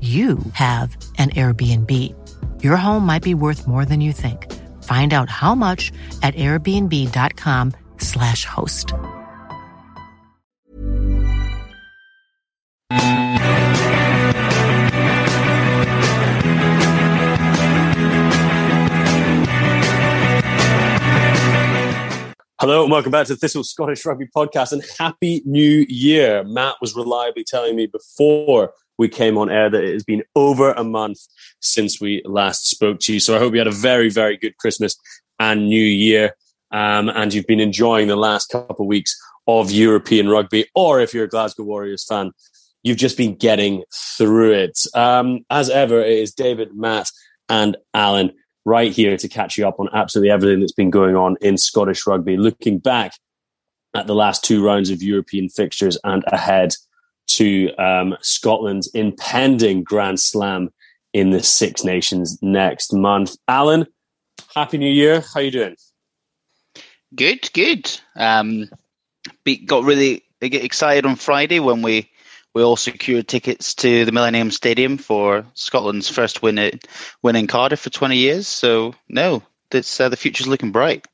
you have an Airbnb. Your home might be worth more than you think. Find out how much at airbnb.com/slash host. Hello and welcome back to Thistle Scottish Rugby Podcast and Happy New Year. Matt was reliably telling me before we came on air that it has been over a month since we last spoke to you. So I hope you had a very, very good Christmas and New Year. Um, and you've been enjoying the last couple of weeks of European rugby, or if you're a Glasgow Warriors fan, you've just been getting through it. Um, as ever, it is David, Matt, and Alan right here to catch you up on absolutely everything that's been going on in Scottish rugby. Looking back at the last two rounds of European fixtures and ahead to um, Scotland's impending Grand Slam in the Six Nations next month. Alan, Happy New Year. How are you doing? Good, good. Um, be, got really excited on Friday when we we all secured tickets to the Millennium Stadium for Scotland's first win at win in Cardiff for twenty years. So no, this, uh, the future's looking bright.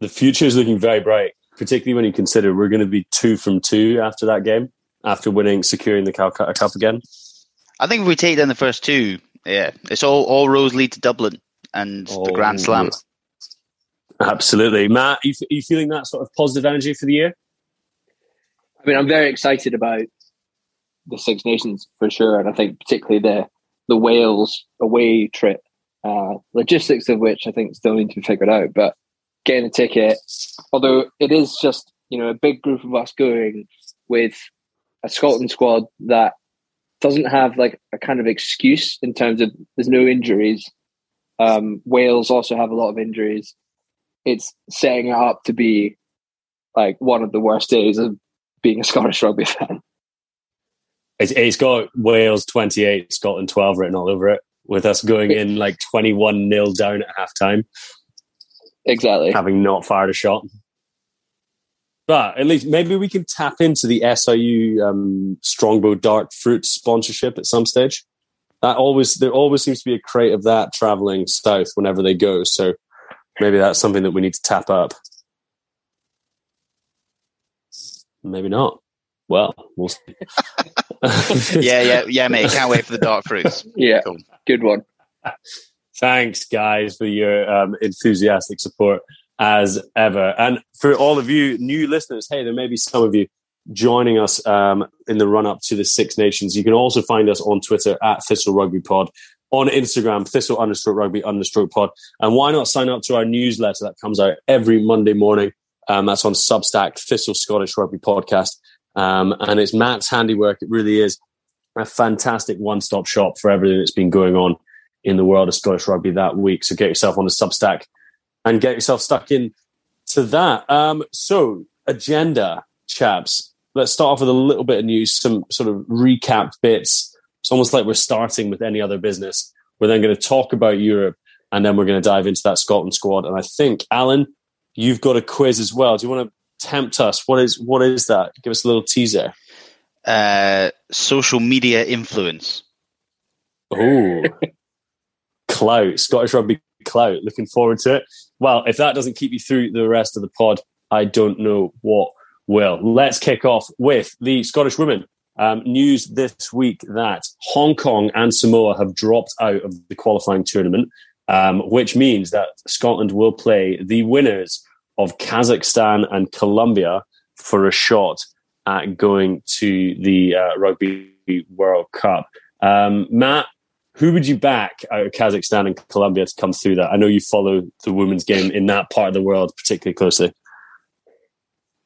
The future is looking very bright, particularly when you consider we're going to be two from two after that game after winning, securing the Calcutta Cup again? I think if we take down the first two, yeah, it's all all roads lead to Dublin and oh, the Grand Slam. Absolutely, Matt. Are you, are you feeling that sort of positive energy for the year? I mean, I'm very excited about the Six Nations for sure, and I think particularly the the Wales away trip, uh, logistics of which I think still need to be figured out. But getting a ticket, although it is just you know a big group of us going with a Scotland squad that doesn't have like a kind of excuse in terms of there's no injuries. Um, Wales also have a lot of injuries. It's setting it up to be like one of the worst days of being a Scottish rugby fan. It's, it's got Wales 28, Scotland 12 written all over it, with us going in like 21 nil down at half time. Exactly. Having not fired a shot. But at least maybe we can tap into the SIU um, Strongbow Dark Fruit sponsorship at some stage. That always there always seems to be a crate of that traveling south whenever they go. So maybe that's something that we need to tap up. Maybe not. Well, we'll see. yeah, yeah, yeah, mate. Can't wait for the dark fruits. Yeah, cool. good one. Thanks, guys, for your um, enthusiastic support as ever. And for all of you new listeners, hey, there may be some of you joining us um, in the run up to the Six Nations. You can also find us on Twitter at Thistle Rugby Pod, on Instagram, Thistle understroke rugby understroke pod. And why not sign up to our newsletter that comes out every Monday morning? Um, that's on Substack, Thistle Scottish Rugby Podcast. Um, and it's Matt's handiwork. It really is. a fantastic one-stop shop for everything that's been going on in the world of Scottish rugby that week. So get yourself on the Substack and get yourself stuck in to that. Um, so agenda, chaps. Let's start off with a little bit of news, some sort of recap bits. It's almost like we're starting with any other business. We're then going to talk about Europe, and then we're going to dive into that Scotland squad. And I think, Alan, you've got a quiz as well. Do you want to tempt us? What is what is that? Give us a little teaser. Uh, social media influence. Oh, clout, Scottish rugby clout. Looking forward to it. Well, if that doesn't keep you through the rest of the pod, I don't know what will. Let's kick off with the Scottish women. Um, news this week that Hong Kong and Samoa have dropped out of the qualifying tournament, um, which means that Scotland will play the winners of Kazakhstan and Colombia for a shot at going to the uh, Rugby World Cup. Um, Matt, who would you back out of Kazakhstan and Colombia to come through that? I know you follow the women's game in that part of the world particularly closely.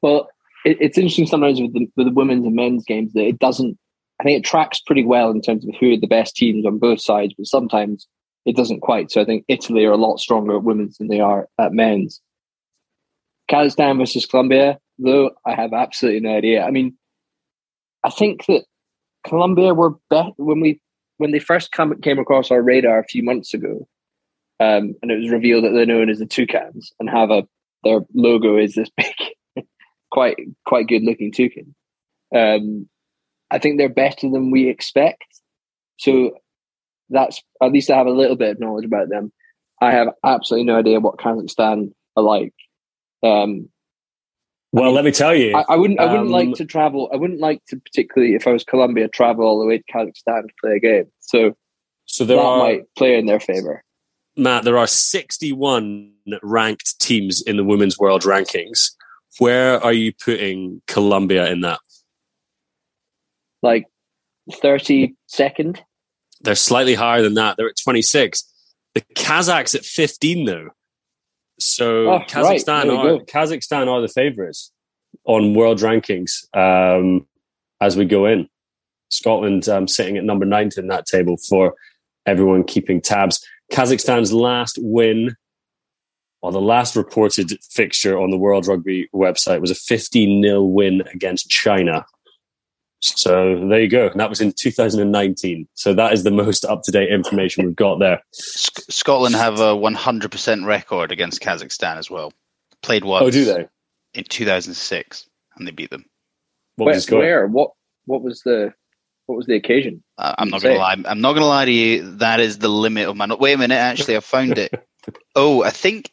Well, it, it's interesting sometimes with the, with the women's and men's games that it doesn't. I think it tracks pretty well in terms of who are the best teams on both sides, but sometimes it doesn't quite. So I think Italy are a lot stronger at women's than they are at men's. Kazakhstan versus Colombia, though, I have absolutely no idea. I mean, I think that Colombia were better when we when they first come, came across our radar a few months ago, um, and it was revealed that they're known as the Toucans and have a their logo is this big, quite quite good looking toucan. Um, I think they're better than we expect. So that's at least I have a little bit of knowledge about them. I have absolutely no idea what Kazakhstan are like. Um, well, let me tell you, I, I wouldn't. I wouldn't um, like to travel. I wouldn't like to particularly if I was Colombia travel all the way to Kazakhstan to play a game. So, so there that are, might play in their favor. Matt, there are sixty-one ranked teams in the women's world rankings. Where are you putting Colombia in that? Like thirty second. They're slightly higher than that. They're at twenty-six. The Kazakhs at fifteen, though. So Oh, Kazakhstan right. Are. Kazakhstan are the favourites on world rankings um, as we go in. Scotland um, sitting at number ninth in that table for everyone keeping tabs. Kazakhstan's last win, or the last reported fixture on the World Rugby website, was a 15 0 win against China. So there you go. And that was in 2019. So that is the most up to date information we've got there. Sc- Scotland have a 100% record against Kazakhstan as well. Played once Oh, do they? in 2006, and they beat them. What Where, was the where? What? What was the? What was the occasion? Uh, I'm not gonna lie. I'm not gonna lie to you. That is the limit of my. Wait a minute. Actually, I found it. oh, I think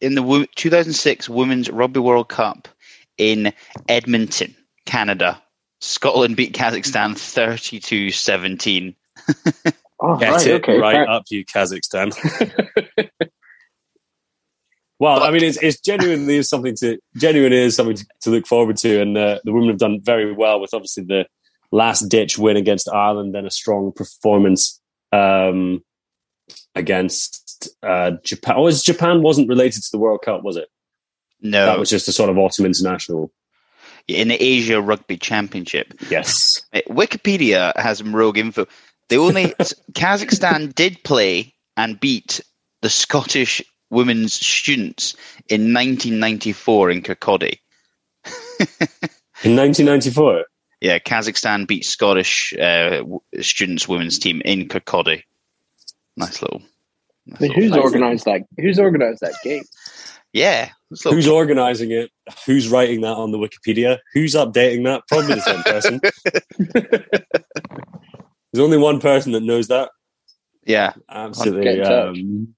in the wo- 2006 Women's Rugby World Cup in Edmonton, Canada, Scotland beat Kazakhstan 32-17. Oh, Get right, it okay. right fair- up, you Kazakhstan. well, I mean, it's, it's genuinely is something to genuinely is something to, to look forward to, and uh, the women have done very well with obviously the last ditch win against Ireland, then a strong performance um, against uh, Japan. Oh, was Japan wasn't related to the World Cup, was it? No, That was just a sort of autumn international. In the Asia Rugby Championship. Yes. Wikipedia has some rogue info. They only Kazakhstan did play and beat the Scottish women's students in 1994 in Kirkcaldy. In 1994. Yeah, Kazakhstan beat Scottish uh, students women's team in Kirkcaldy. Nice little. nice I mean, little who's fact. organised that? Who's organised that game? Yeah, Who's organizing it? Who's writing that on the Wikipedia? Who's updating that? Probably the same person. There's only one person that knows that. yeah. Absolutely. Um,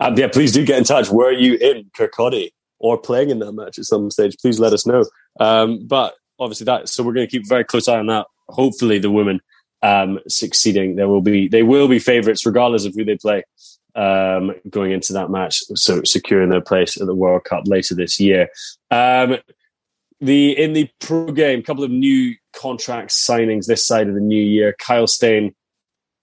uh, yeah, please do get in touch. Were you in Kirkcaldy or playing in that match at some stage? Please let us know. Um, but obviously, that so we're going to keep a very close eye on that. Hopefully, the women um, succeeding. There will be they will be favourites regardless of who they play um, going into that match. So securing their place at the World Cup later this year. Um, the in the pro game, a couple of new contract signings this side of the new year. Kyle Steyn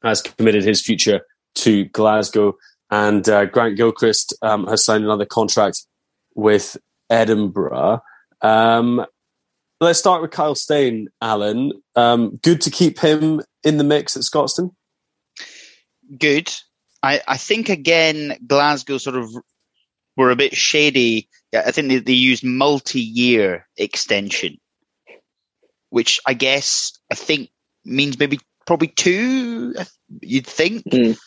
has committed his future to Glasgow, and uh, Grant Gilchrist um, has signed another contract with Edinburgh. Um, let's start with Kyle Steyn, Alan. Um, good to keep him in the mix at Scotstoun. Good. I, I think again Glasgow sort of were a bit shady. I think they, they used multi-year extension, which I guess I think means maybe probably two. You'd think. Mm.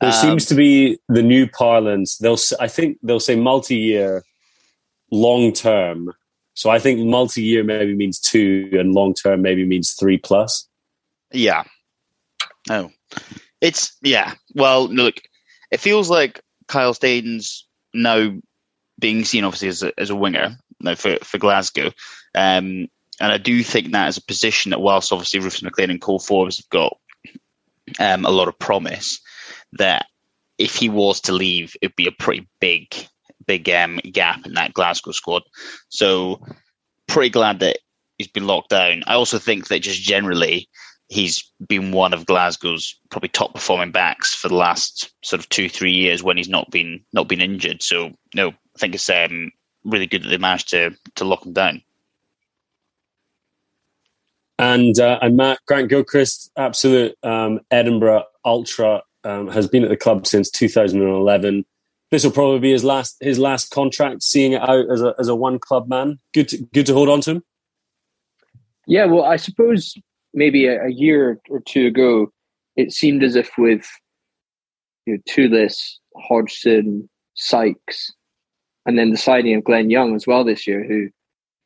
There um, seems to be the new parlance. They'll, I think, they'll say multi-year, long-term. So I think multi-year maybe means two, and long-term maybe means three plus. Yeah. Oh, it's yeah. Well, look, it feels like Kyle Steyn's now being seen obviously as a, as a winger no, for for Glasgow, um, and I do think that is a position that whilst obviously Rufus McLean and Cole Forbes have got um, a lot of promise, that if he was to leave, it'd be a pretty big big um, gap in that Glasgow squad. So pretty glad that he's been locked down. I also think that just generally he's been one of Glasgow's probably top performing backs for the last sort of two three years when he's not been not been injured. So no, I think it's um, really good that they managed to to lock him down. And uh, and Matt Grant Gilchrist, absolute um, Edinburgh ultra, um, has been at the club since 2011. This will probably be his last his last contract, seeing it out as a as a one club man. Good to, good to hold on to him. Yeah, well, I suppose maybe a, a, year or two ago, it seemed as if with you know, Toolis, Hodgson, Sykes, and then the signing of Glen Young as well this year, who I'm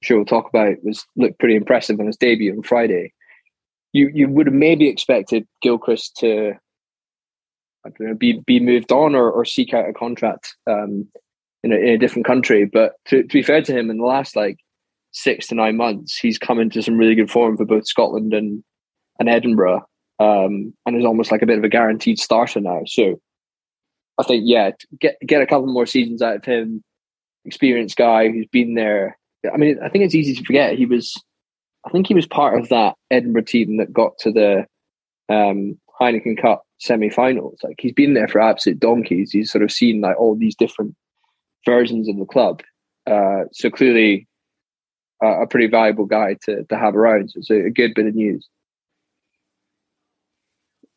sure we'll talk about, was looked pretty impressive on his debut on Friday. You you would have maybe expected Gilchrist to I don't know, be be moved on or, or seek out a contract um, in, a, in a different country. But to, to be fair to him, in the last like six to nine months, he's come into some really good form for both Scotland and and Edinburgh, um, and is almost like a bit of a guaranteed starter now. So I think yeah, get get a couple more seasons out of him. Experienced guy who's been there. I mean, I think it's easy to forget he was. I think he was part of that Edinburgh team that got to the um, Heineken Cup semi-finals. Like he's been there for absolute donkeys. He's sort of seen like all these different versions of the club. Uh, so clearly, a pretty valuable guy to to have around. So it's a, good bit of news.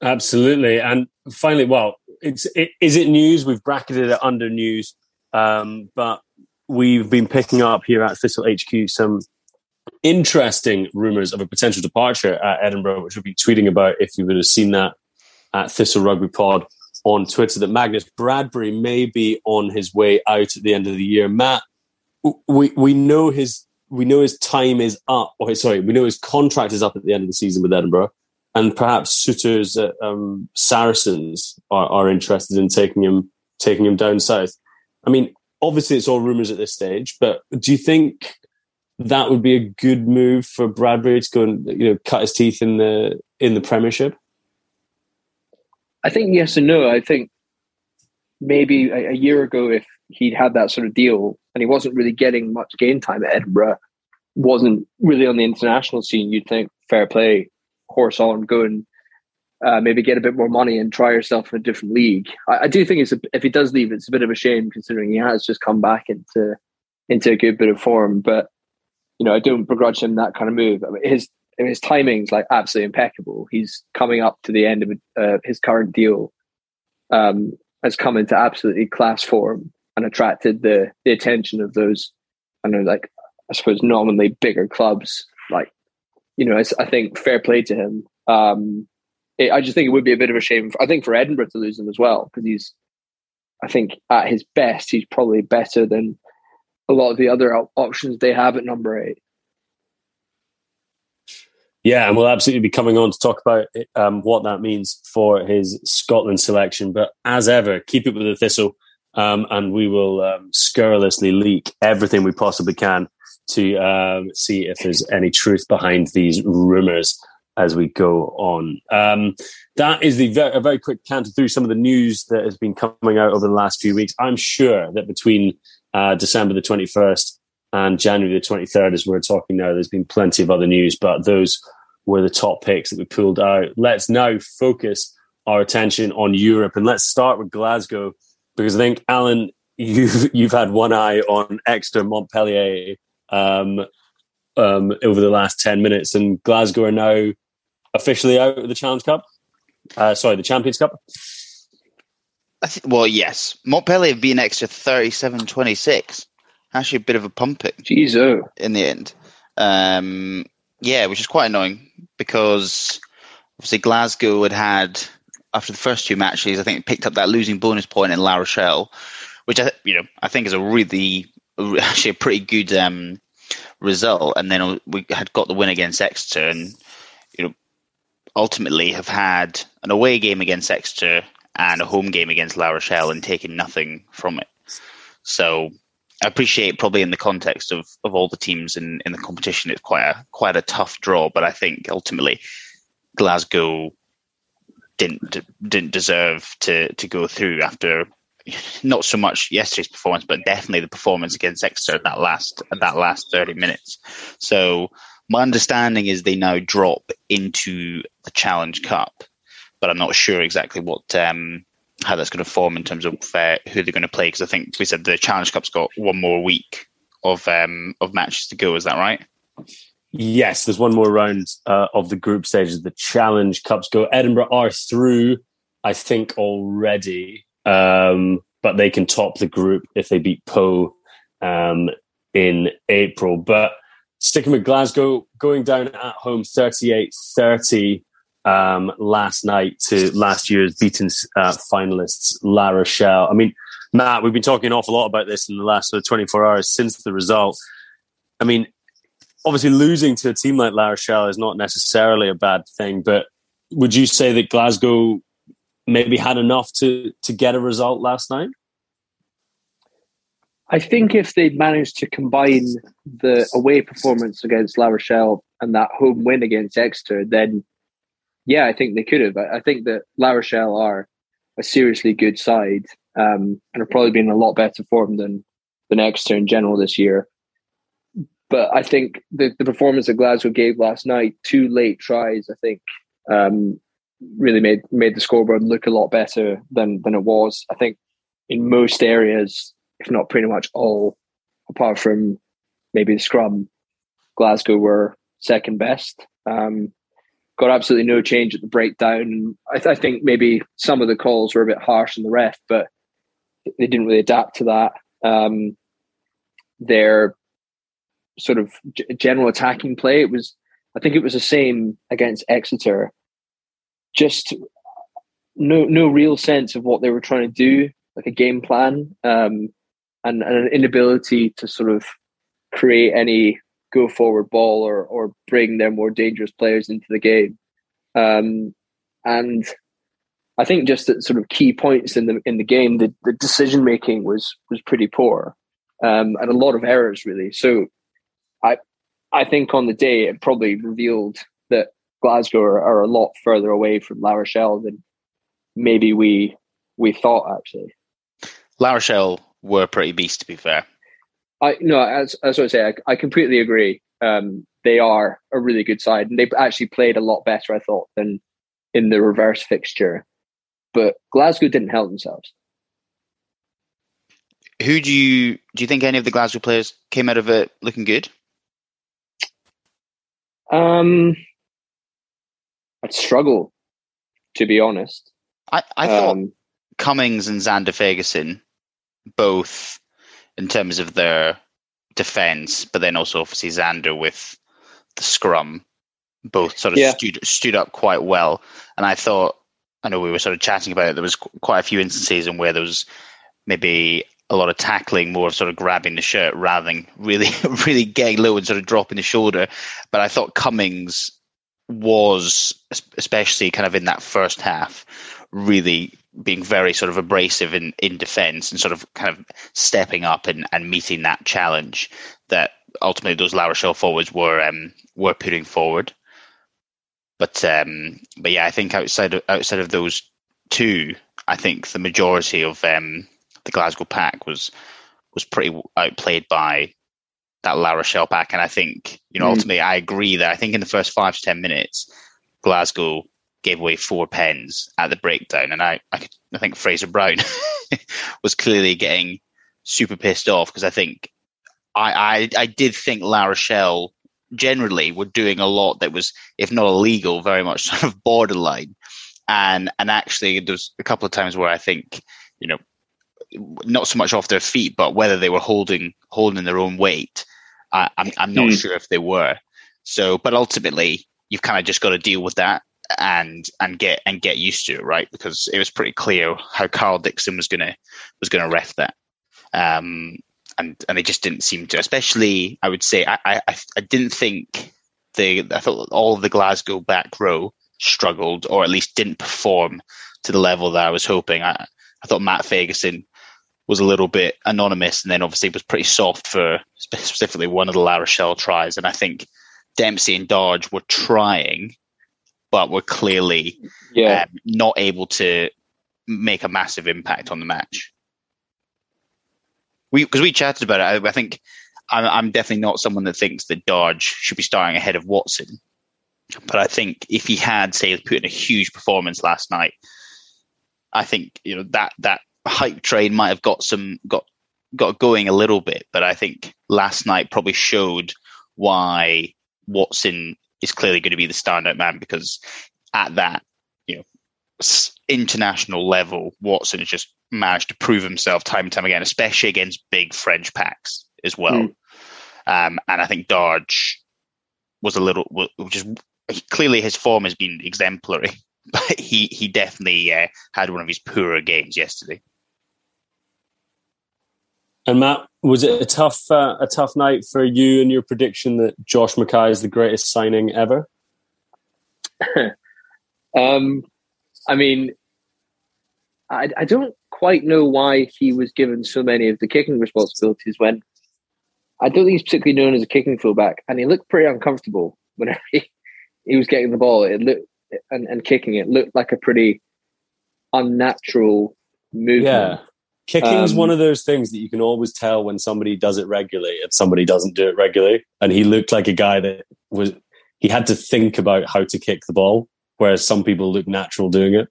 Absolutely, and finally, well, it's it, is it news? We've bracketed it under news, um, but we've been picking up here at Thistle HQ some interesting rumors of a potential departure at Edinburgh, which we'll be tweeting about if you would have seen that at Thistle Rugby Pod on Twitter that Magnus Bradbury may be on his way out at the end of the year. Matt, we we know his we know his time is up. Or sorry, we know his contract is up at the end of the season with Edinburgh, and perhaps suitors at um, Saracens are, are interested in taking him taking him down south. I mean, obviously it's all rumours at this stage, but do you think that would be a good move for Bradbury to go and you know cut his teeth in the in the Premiership? I think yes and no. I think maybe a, a, year ago, if he'd had that sort of deal and he wasn't really getting much game time at Edinburgh, wasn't really on the international scene, you'd think fair play, horse on, go and uh, maybe get a bit more money and try yourself in a different league. I, I do think it's a, if he does leave, it's a bit of a shame considering he has just come back into into a good bit of form. But you know, I don't begrudge him that kind of move. I mean, his his timing's like absolutely impeccable. He's coming up to the end of uh, his current deal. Um, has come into absolutely class form and attracted the the attention of those, I know, like I suppose nominally bigger clubs. Like, you know, I think fair play to him. Um, it, I just think it would be a bit of a shame. For, I think for Edinburgh to lose him as well because he's, I think at his best, he's probably better than a lot of the other options they have at number eight. Yeah, and we'll absolutely be coming on to talk about um, what that means for his Scotland selection. But as ever, keep it with the Thistle, um, and we will um, scurrilously leak everything we possibly can to um, see if there's any truth behind these rumours as we go on. Um, that is the very, a very quick canter through some of the news that has been coming out over the last few weeks. I'm sure that between uh, December the 21st and January the 23rd, as we're talking now, there's been plenty of other news, but those were the top picks that we pulled out. Let's now focus our attention on Europe and let's start with Glasgow because I think, Alan, you've, you've had one eye on Exeter Montpellier. Um, um, over the last 10 minutes, and Glasgow are now officially out of the Challenge Cup. Uh, sorry, the Champions Cup. Th- well, yes. Montpellier have been extra 37 26. Actually, a bit of a pumping. Jeez, oh. In the end. Um, yeah, which is quite annoying because obviously Glasgow had had, after the first two matches, I think picked up that losing bonus point in La Rochelle, which I, you know, I think is a really, actually a pretty good um, result. And then we had got the win against Exeter and, you know, ultimately have had an away game against Exeter and a home game against La Rochelle and taken nothing from it. So I appreciate probably in the context of, of all the teams in, in the competition, it's quite a quite a tough draw. But I think ultimately Glasgow didn't didn't deserve to to go through after not so much yesterday's performance, but definitely the performance against Exeter that last that last thirty minutes. So my understanding is they now drop into the Challenge Cup, but I'm not sure exactly what um, how that's going to form in terms of uh, who they're going to play. Because I think we said the Challenge Cup's got one more week of um, of matches to go. Is that right? Yes, there's one more round uh, of the group stages. The Challenge Cups go. Edinburgh are through, I think, already, um, but they can top the group if they beat Pau um, in April. But sticking with Glasgow, going down at home 38 30 um, last night to last year's beaten uh, finalists, La Rochelle. I mean, Matt, we've been talking an awful lot about this in the last sort of 24 hours since the result. I mean, obviously, losing to a team like La Rochelle is not necessarily a bad thing, but would you say that Glasgow maybe had enough to, to get a result last night? I think if they managed to combine the away performance against La Rochelle and that home win against Exeter, then yeah, I think they could have. I think that La Rochelle are a seriously good side um, and have probably been a lot better form than than Exeter in general this year. But I think the, the performance that Glasgow gave last night, two late tries, I think, um, really made made the scoreboard look a lot better than than it was. I think in most areas, if not pretty much all, apart from maybe the scrum, Glasgow were second best. Um, got absolutely no change at the breakdown. I, th- I, think maybe some of the calls were a bit harsh on the ref, but they didn't really adapt to that. Um, their sort of g- general attacking play, it was, I think it was the same against Exeter. Just no no real sense of what they were trying to do, like a game plan, um, and, and an inability to sort of create any go forward ball or or bring their more dangerous players into the game. Um, and I think just at sort of key points in the in the game, the, the decision making was was pretty poor, um, and a lot of errors really. So, I I think on the day it probably revealed that Glasgow are, are a lot further away from La Rochelle than maybe we we thought actually. La Rochelle were pretty beast to be fair. I no, as as I say, I, I completely agree. Um, they are a really good side, and they've actually played a lot better, I thought, than in the reverse fixture. But Glasgow didn't help themselves. Who do you do you think any of the Glasgow players came out of it looking good? Um, I'd struggle, to be honest. I, I thought um, Cummings and Zander Fagerson, both in terms of their defense, but then also obviously Zander with the scrum, both sort of yeah. stood, stood up quite well. And I thought, I know we were sort of chatting about it. There was quite a few instances in where there was maybe a lot of tackling, more of sort of grabbing the shirt rather than really, really getting low and sort of dropping the shoulder. But I thought Cummings was, especially kind of in that first half, really being very sort of abrasive in, in defense and sort of kind of stepping up and, and meeting that challenge that ultimately those La Rochelle forwards were um, were putting forward. But um, but yeah, I think outside of outside of those two, I think the majority of um, the Glasgow pack was was pretty outplayed by that La Rochelle pack, and I think you know mm. ultimately I agree that I think in the first five to ten minutes, Glasgow gave away four pens at the breakdown, and I I, could, I think Fraser Brown was clearly getting super pissed off because I think I, I I did think La Rochelle generally were doing a lot that was, if not illegal, very much sort of borderline. And and actually, there's a couple of times where I think, you know, not so much off their feet, but whether they were holding holding their own weight, I, I'm I'm not mm. sure if they were. So, but ultimately, you've kind of just got to deal with that and and get and get used to it, right? Because it was pretty clear how Karl Dickson was gonna was gonna ref that. Um, and and they just didn't seem to. Especially, I would say, I I, I didn't think the I thought all of the Glasgow back row struggled, or at least didn't perform to the level that I was hoping. I I thought Matt Fagerson was a little bit anonymous, and then obviously was pretty soft for specifically one of the La Rochelle tries. And I think Dempsey and Darge were trying, but were clearly yeah. um, not able to make a massive impact on the match. We because we chatted about it. I, I think I'm, I'm, definitely not someone that thinks that Darge should be starting ahead of Watson, but I think if he had, say, put in a huge performance last night, I think you know that that hype train might have got some got got going a little bit. But I think last night probably showed why Watson is clearly going to be the standout man because at that, you know, international level, Watson has just managed to prove himself time and time again, especially against big French packs as well. Mm. Um, and I think Darge was a little, just clearly his form has been exemplary, but he he definitely uh, had one of his poorer games yesterday. And Matt, was it a tough uh, a tough night for you and your prediction that Josh McKay is the greatest signing ever? um, I mean, I, I don't quite know why he was given so many of the kicking responsibilities when I don't think he's particularly known as a kicking fullback, and he looked pretty uncomfortable whenever he, he was getting the ball. It looked and, and kicking it looked like a pretty unnatural movement. Yeah. Kicking is um, one of those things that you can always tell when somebody does it regularly and somebody doesn't do it regularly. And he looked like a guy that was he had to think about how to kick the ball, whereas some people look natural doing it.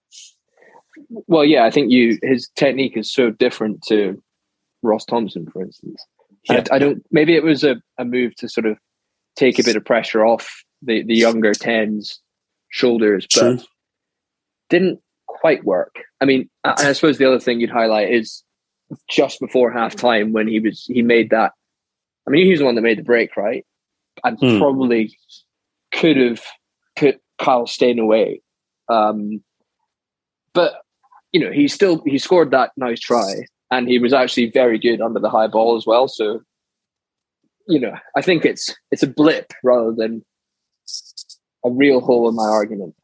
Well, yeah, I think you his technique is so different to Ross Thompson, for instance. Yeah. I, I, don't. Maybe it was a, a move to sort of take a bit of pressure off the the younger tens shoulders, but True. didn't quite work. I mean, I suppose the other thing you'd highlight is just before halftime when he was he made that. I mean, he was the one that made the break, right? And mm. probably could have put Kyle Steyn away. Um, but you know, he still he scored that nice try, and he was actually very good under the high ball as well. So, you know, I think it's it's a blip rather than a real hole in my argument.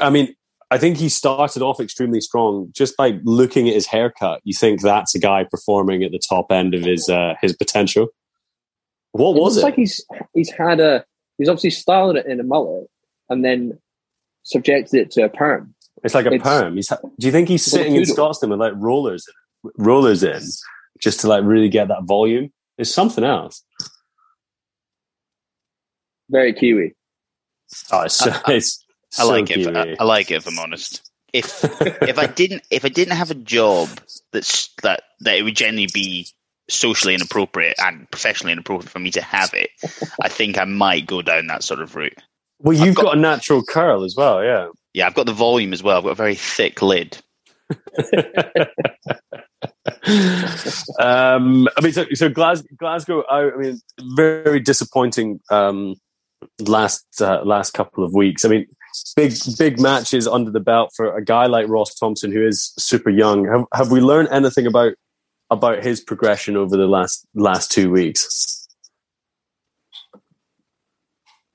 I mean, I think he started off extremely strong. Just by looking at his haircut, you think that's a guy performing at the top end of his uh, his potential. What it was it? Like he's he's had a he's obviously styled it in a mullet and then subjected it to a perm. It's like a it's, perm. He's, do you think he's sitting in Scotland with like rollers rollers in just to like really get that volume? It's something else. Very Kiwi. Oh, it's, it's I like it. I, I, like it. If I'm honest, if if I didn't if I didn't have a job that's that that it would generally be socially inappropriate and professionally inappropriate for me to have it, I think I might go down that sort of route. Well, you've got, got, a natural curl as well, yeah. Yeah, I've got the volume as well. I've got a very thick lid. um, I mean, so, so Glasgow, Glasgow I, I mean, very disappointing um, last uh, last couple of weeks. I mean, big big matches under the belt for a guy like Ross Thompson who is super young. Have, have we learned anything about about his progression over the last last two weeks?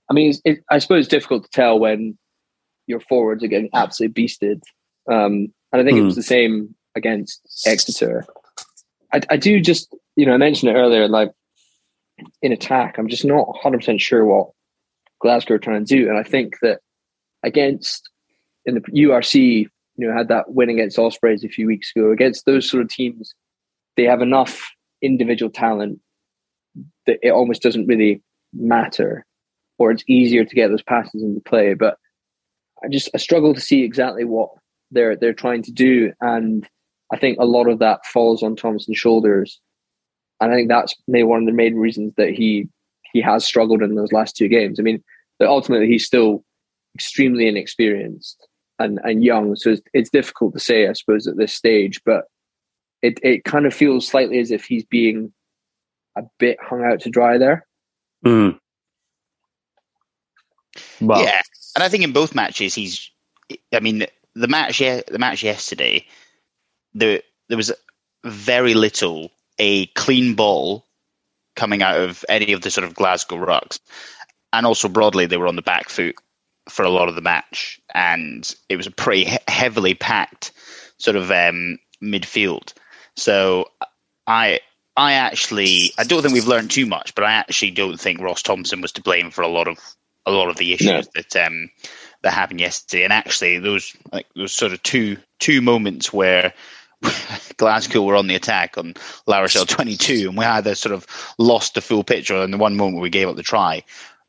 I mean, it, I suppose it's difficult to tell when your forwards are getting absolutely beasted, um, and I think mm. it was the same against Exeter. I, I do just, you know, I mentioned it earlier, like in attack, I'm just not 100 percent sure what Glasgow are trying to do, and I think that against in the URC, you know, had that win against Ospreys a few weeks ago. Against those sort of teams, they have enough individual talent that it almost doesn't really matter, or it's easier to get those passes into play. But I just I struggle to see exactly what they're they're trying to do, and I think a lot of that falls on Thompson's shoulders, and I think that's maybe one of the main reasons that he he has struggled in those last two games. I mean, ultimately he's still extremely inexperienced and, and young, so it's, it's difficult to say, I suppose, at this stage. But it it kind of feels slightly as if he's being a bit hung out to dry there. Mm. Well, yeah, and I think in both matches he's. I mean, the match, yeah, the match yesterday, there there was very little a clean ball coming out of any of the sort of Glasgow rucks, and also broadly they were on the back foot for a lot of the match, and it was a pretty he- heavily packed sort of um, midfield. So I I actually I don't think we've learned too much, but I actually don't think Ross Thompson was to blame for a lot of a lot of the issues no. that um, that happened yesterday. And actually, those like those sort of two two moments where Glasgow were on the attack on La Rochelle 22, and we either sort of lost the full picture, and the one moment we gave up the try.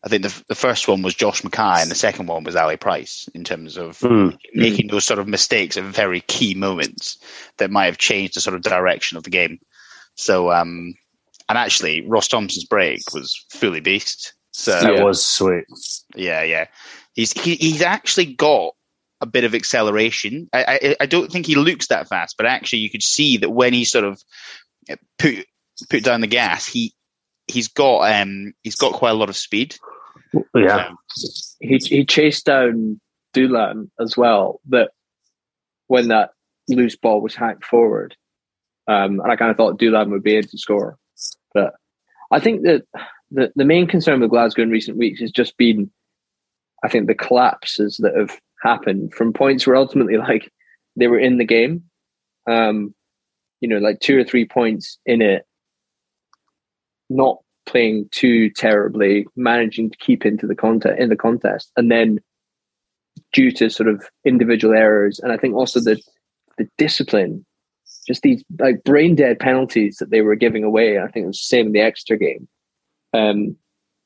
I think the, the first one was Josh McKay, and the second one was Ali Price in terms of mm. making those sort of mistakes at very key moments that might have changed the sort of direction of the game. So, um, and actually, Ross Thompson's break was fully beast. So it was sweet. Yeah, yeah. He's he, he's actually got a bit of acceleration. I, I, I don't think he looks that fast, but actually you could see that when he sort of put put down the gas, he he's got um he's got quite a lot of speed. Yeah, he he chased down Dulan as well. But when that loose ball was hacked forward, um, and I kind of thought Dulan would be able to score, but I think that the the main concern with Glasgow in recent weeks has just been I think the collapses that have happened from points where ultimately like they were in the game, um, you know, like two or three points in it, not playing too terribly, managing to keep into the contest in the contest, and then due to sort of individual errors, and I think also the the discipline, just these like brain dead penalties that they were giving away. I think it was the same in the Exeter game. Um,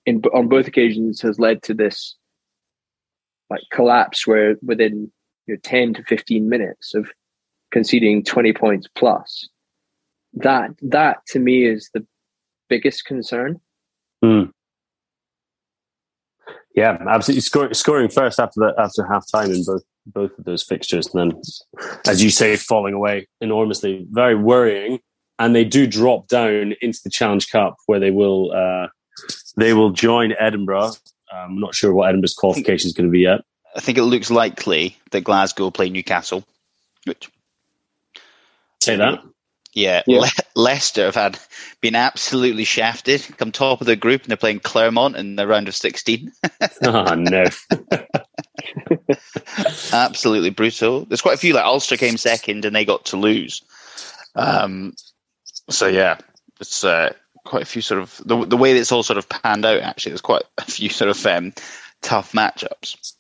in on both occasions has led to this like collapse where within you know, 10 to 15 minutes of conceding 20 points plus that that to me is the biggest concern mm. yeah absolutely Score, scoring first after that after half time in both both of those fixtures and then as you say falling away enormously very worrying and they do drop down into the challenge cup where they will uh, they will join edinburgh i'm not sure what edinburgh's qualification is going to be yet I think it looks likely that Glasgow play Newcastle. Which, Say that. Yeah, yeah. Le- Leicester have had been absolutely shafted, come top of the group, and they're playing Clermont in the round of sixteen. oh no! absolutely brutal. There's quite a few. Like Ulster came second, and they got to lose. Um, so yeah, it's uh, quite a few sort of the the way that it's all sort of panned out. Actually, there's quite a few sort of um, tough matchups.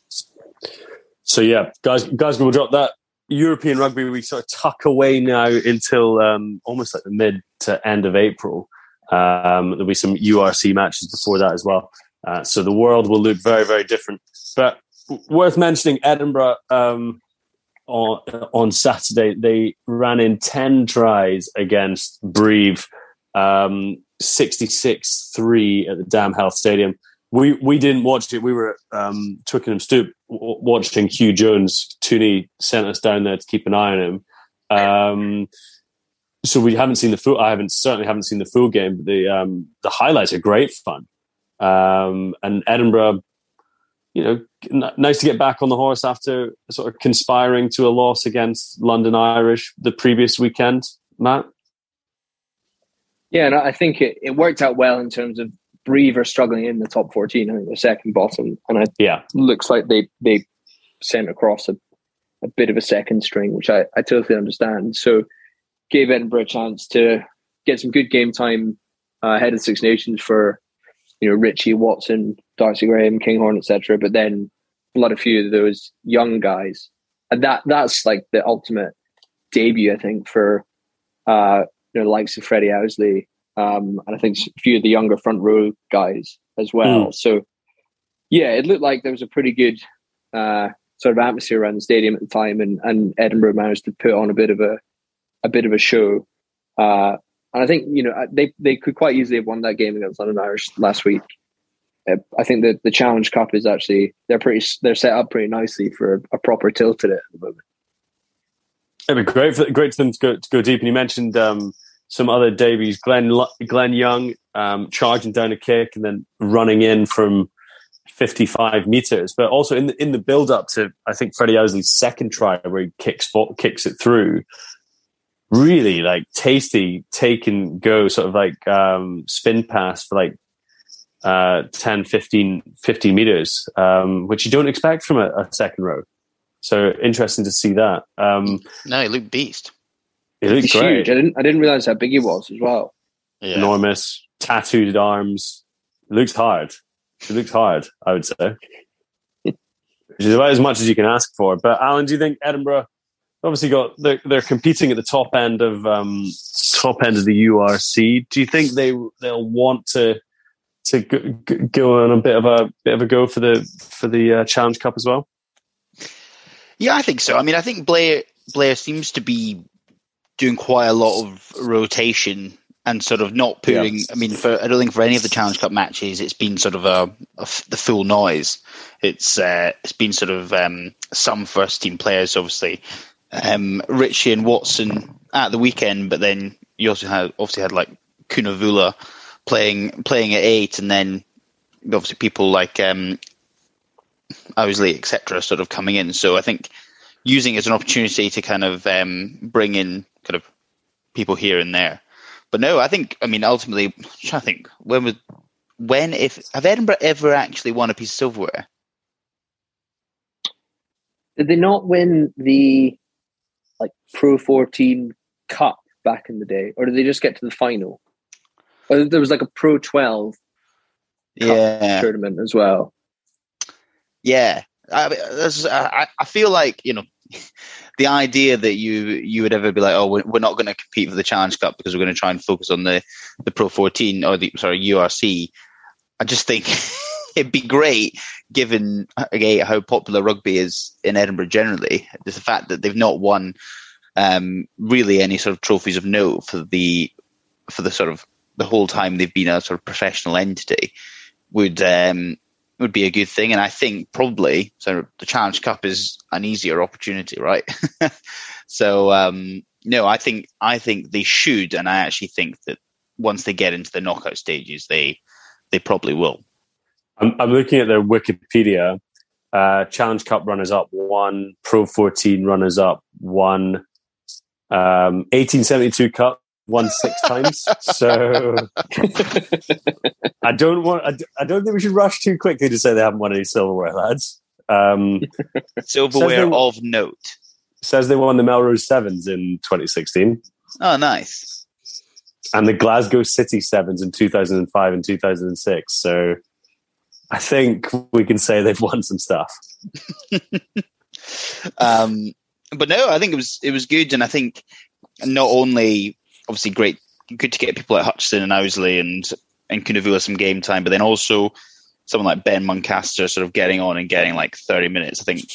So yeah, guys, guys, we'll drop that European rugby. We sort of tuck away now until um, almost like the mid to end of April. Um, there'll be some URC matches before that as well. Uh, so the world will look very, very different. But worth mentioning, Edinburgh um, on on Saturday they ran in ten tries against Brive, um, sixty six three at the Dam Health Stadium we we didn't watch it. We were at um, Twickenham Stoop watching Huw Jones. Tooney sent us down there to keep an eye on him. Um, so we haven't seen the full. I haven't certainly haven't seen the full game, but the um, the highlights are great fun. Um, and Edinburgh, you know, n- nice to get back on the horse after sort of conspiring to a loss against London Irish the previous weekend. Matt. Yeah, and I think it, it worked out well in terms of Brive are struggling in the top 14. I think they're second bottom. And it yeah. looks like they, they sent across a, a bit of a second string, which I, I totally understand. So gave Edinburgh a chance to get some good game time uh, ahead of Six Nations for, you know, Ritchie, Watson, Darcy Graham, Kinghorn, etc. But then a lot of few of those young guys. And that that's like the ultimate debut, I think, for uh, you know, the likes of Freddy Owsley um, and I think a few of the younger front row guys as well. Mm. So, yeah, it looked like there was a pretty good uh, sort of atmosphere around the stadium at the time, and, and Edinburgh managed to put on a bit of a a bit of a show. Uh, and I think you know they they could quite easily have won that game against London Irish last week. I think that the Challenge Cup is actually they're pretty they're set up pretty nicely for a proper tilt at it at the moment. It'd be great for great for them to go to go deep. And you mentioned um, some other debuts, Glen Glen Young um, charging down a kick and then running in from 55 meters, but also in the in the build up to I think Freddy Owsley's second try where he kicks kicks it through. Really like tasty take and go sort of like um, spin pass for like uh, 10, 15, 15 meters, um, which you don't expect from a, a, second row. So interesting to see that. Um, no, he looked beast. He looked He's great. huge. I didn't, I didn't realize how big he was as well. Yeah. Enormous, tattooed arms. It looks hard. It looks hard, I would say. Which is about as much as you can ask for. But Alan, do you think Edinburgh obviously got they're, they're competing at the top end of um, top end of the URC? Do you think they they'll want to to go, go on a bit of a bit of a go for the for the uh, Challenge Cup as well? Yeah, I think so. I mean, I think Blair Blair seems to be doing quite a lot of rotation and sort of not putting. Yeah. I mean, for I don't think for any of the Challenge Cup matches, it's been sort of a, a the full noise. It's uh, it's been sort of um, some first team players, obviously, um, Ritchie and Watson at the weekend, but then you also had obviously had like Kunavulla playing playing at eight, and then obviously people like um, Owsley, etc., sort of coming in. So I think using it as an opportunity to kind of um, bring in people here and there. But no, I think I mean ultimately, I'm trying to think when was when if have Edinburgh ever actually won a piece of silverware? Did they not win the like Pro 14 Cup back in the day, or did they just get to the final? Or there was like a Pro 12 yeah. tournament as well. Yeah, I, I, I feel like you know the idea that you you would ever be like, oh, we're, we're not going to compete for the Challenge Cup because we're going to try and focus on the the Pro 14 or the sorry URC. I just think it'd be great given again how popular rugby is in Edinburgh generally. Just the fact that they've not won um, really any sort of trophies of note for the for the sort of the whole time they've been a sort of professional entity would um, would be a good thing. And I think probably so the Challenge Cup is an easier opportunity, right? so um, no, I think I think they should, and I actually think that once they get into the knockout stages, they they probably will. I'm, I'm looking at their Wikipedia. Uh, Challenge Cup runners up one, Pro 14 runners up one, um, 1872 Cup won six times. So I don't want. I, I, don't think we should rush too quickly to say they haven't won any silverware, lads. Um, silverware they, of note says they won the Melrose Sevens in 2016. Oh, nice. And the Glasgow City Sevens in 2005 and 2006. So I think we can say they've won some stuff. um, but no, I think it was it was good, and I think not only obviously great, good to get people like Hutchison and Owsley and and Kunavulla some game time, but then also someone like Ben Muncaster sort of getting on and getting like 30 minutes. I think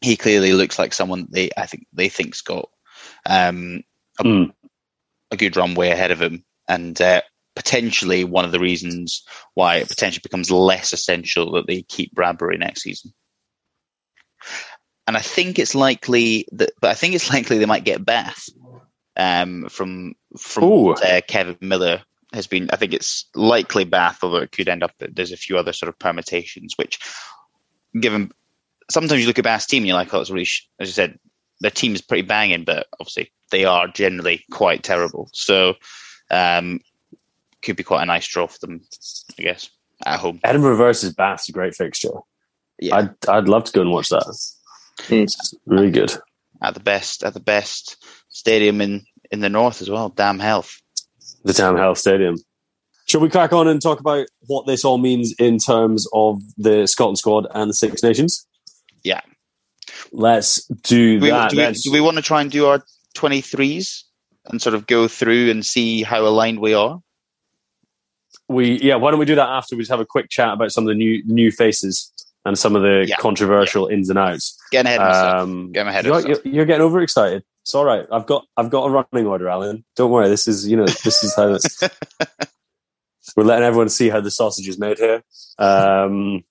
he clearly looks like someone they I think they think's got um, a, mm. a, good runway ahead of him, and uh, potentially one of the reasons why it potentially becomes less essential that they keep Bradbury next season. And I think it's likely that, but I think it's likely they might get Bath um, from from uh, Kevin Miller has been. I think it's likely Bath, although it could end up that there's a few other sort of permutations. Which, given sometimes you look at Bath's team, and you're like, oh, it's really, as you said, their team is pretty banging, but obviously they are generally quite terrible. So, um, could be quite a nice draw for them, I guess, at home. Edinburgh versus Bath's a great fixture. Yeah, I'd I'd love to go and watch that. Mm. Really good. At the best, at the best stadium in in the north as well. Dam Health, the Dam Health Stadium. Shall we crack on and talk about what this all means in terms of the Scotland squad and the Six Nations? Yeah, let's do, do that. We, do, we, do we want to try and do our twenty threes and sort of go through and see how aligned we are? We yeah. Why don't we do that after? We just have a quick chat about some of the new new faces and some of the yeah. controversial yeah. ins and outs. Getting ahead of myself. Um, getting ahead you're, you're, you're, getting overexcited. It's all right. I've got I've got a running order, Alan. Don't worry. This is you know this is how. we're letting everyone see how the sausage is made here. Um,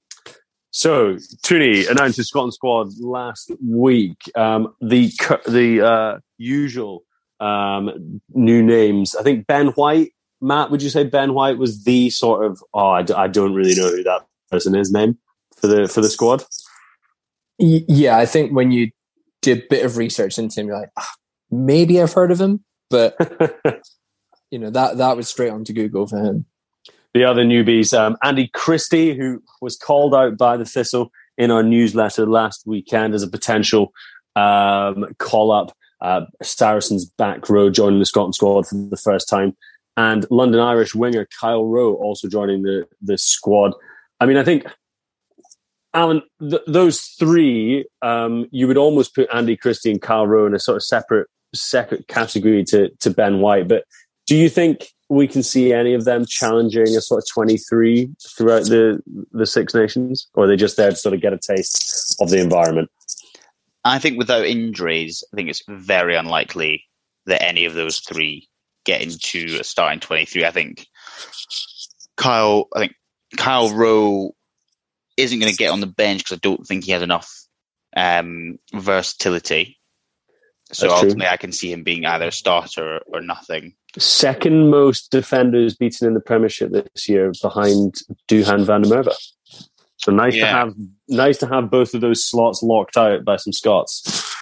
so, Tony announced his Scotland squad last week. Um, the the uh, usual um, new names. I think Ben White. Matt, would you say Ben White was the sort of? Oh, I d- I don't really know who that person is. Name for the for the squad. Yeah, I think when you did a bit of research into him, you're like, ah, maybe I've heard of him, but you know that that was straight onto Google for him the other newbies, um, Andy Christie, who was called out by the Thistle in our newsletter last weekend as a potential um, call up. Uh, Saracens back row joining the Scotland squad for the first time, and London Irish winger Kyle Rowe also joining the the squad. I mean, I think Alan, th- those three, um, you would almost put Andy Christie and Kyle Rowe in a sort of separate separate category to to Ben White. But do you think we can see any of them challenging a sort of 23 throughout the, the Six Nations? Or are they just there to sort of get a taste of the environment? I think without injuries, I think it's very unlikely that any of those three get into a starting 23. I think Kyle, I think Kyle Rowe isn't going to get on the bench because I don't think he has enough um, versatility. So That's ultimately, true. I can see him being either a starter or nothing second most defenders beaten in the Premiership this year, behind Duhan van der Merwe. So nice yeah. to have nice to have both of those slots locked out by some Scots.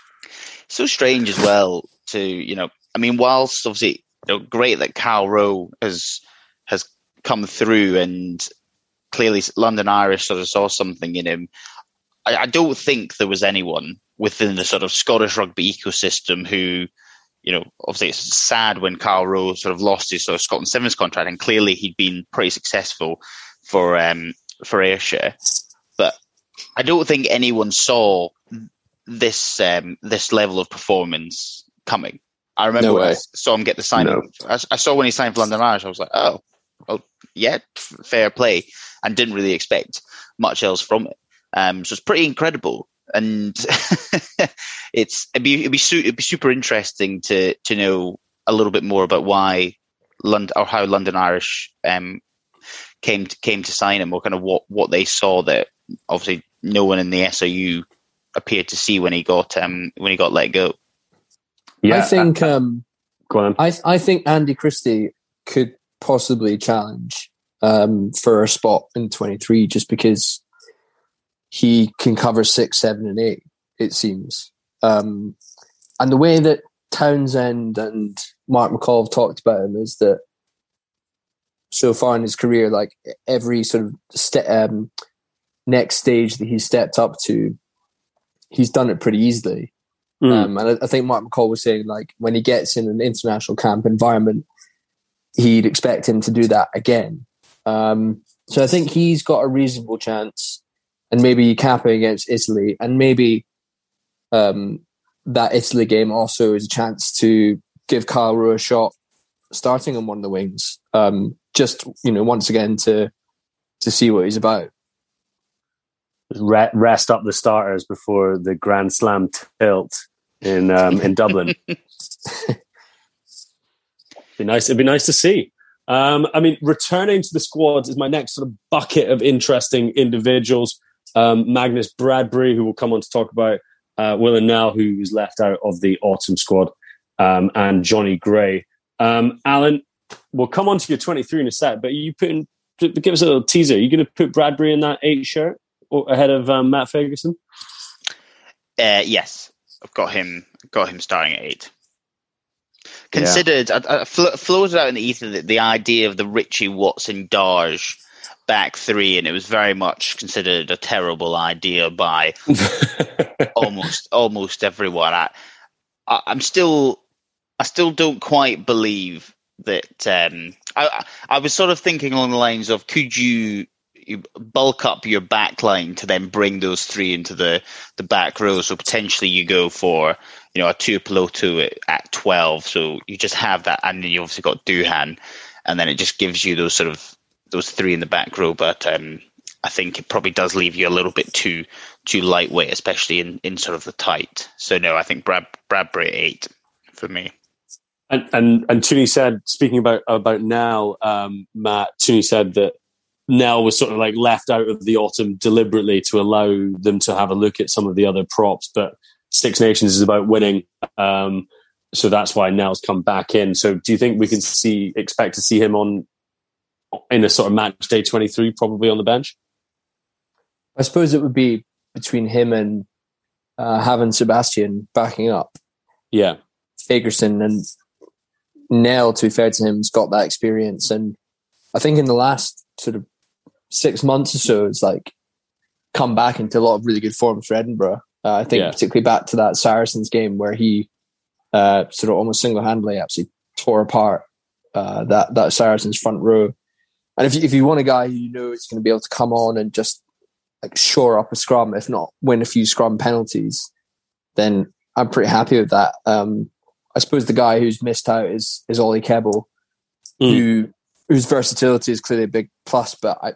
So strange as well to you know. I mean, whilst obviously you know, great that Kyle Rowe has has come through and clearly London Irish sort of saw something in him. I, I don't think there was anyone within the sort of Scottish rugby ecosystem who you know, obviously it's sad when Carl Rowe sort of lost his sort of Scotland Sevens contract, and clearly he'd been pretty successful for um, for Ayrshire. But I don't think anyone saw this um, this level of performance coming. I remember no I saw him get the sign. No. I, I, saw when he signed for London Irish. I was like, oh, well, yeah, f- fair play, and didn't really expect much else from it. Um, so it's pretty incredible and it's it'd be it'd be, su- it'd be super interesting to to know a little bit more about why London or how London Irish um, came to, came to sign him, or kind of what what they saw that obviously no one in the SRU appeared to see when he got um, when he got let go. Yeah, I think uh, um, go on. I I think Andy Christie could possibly challenge um, for a spot in twenty three, just because he can cover six, seven, and eight. It seems, um, and the way that Townsend and Mark McCall have talked about him is that so far in his career, like every sort of ste- um, next stage that he's stepped up to, he's done it pretty easily. Mm. Um, and I, I, think Mark McCall was saying, like, when he gets in an international camp environment, he'd expect him to do that again. Um, so I think he's got a reasonable chance and maybe capping against Italy, and maybe um, that Italy game also is a chance to give Kyle Rowe a shot starting on one of the wings. Um, just you know, once again to to see what he's about. Rest up the starters before the Grand Slam tilt in um, in Dublin. be nice. It'd be nice to see. Um, I mean, returning to the squads is my next sort of bucket of interesting individuals um, Magnus Bradbury, who will come on to talk about, uh, Willem Nel, who was left out of the autumn squad, um, and Johnny Gray. Um, Alan, we'll come on to your 23 in a sec, but you putting give us a little teaser. Are you going to put Bradbury in that eight shirt ahead of um, Matt Fagerson? Uh, yes, I've got him. Got him starting at eight. Considered, yeah. I, I floated out in the ether the, the idea of the Ritchie Watson Darge back three, and it was very much considered a terrible idea by almost almost everyone. I, I, am still, I still don't quite believe that. Um, I, I was sort of thinking along the lines of, could you you bulk up your back line to then bring those three into the, the back row. So potentially you go for, you know, a Tuipulotu at, at 12. So you just have that. And then you obviously got Duhan. And then it just gives you those sort of those three in the back row, but um, I think it probably does leave you a little bit too too lightweight, especially in, in sort of the tight. So no, I think Brad, Bradbury eight for me. And and and Tooney said, speaking about about now, um, Matt Tooney said that Nel was sort of like left out of the autumn deliberately to allow them to have a look at some of the other props. But Six Nations is about winning, um, so that's why Nel's come back in. So do you think we can see expect to see him on in a sort of match day twenty three, probably on the bench? I suppose it would be between him and uh, having Sebastian backing up. Yeah, Fagerson and Nel. to be fair to him, has got that experience. And I think in the last sort of six months or so, it's like come back into a lot of really good form for Edinburgh. Uh, I think yeah. particularly back to that Saracens game where he uh, sort of almost single handedly actually tore apart uh, that that Saracens front row. And if you, if you want a guy who you know is going to be able to come on and just like shore up a scrum, if not win a few scrum penalties, then I'm pretty happy with that. Um, I suppose the guy who's missed out is is Ollie Kebble, mm. who whose versatility is clearly a big plus. But I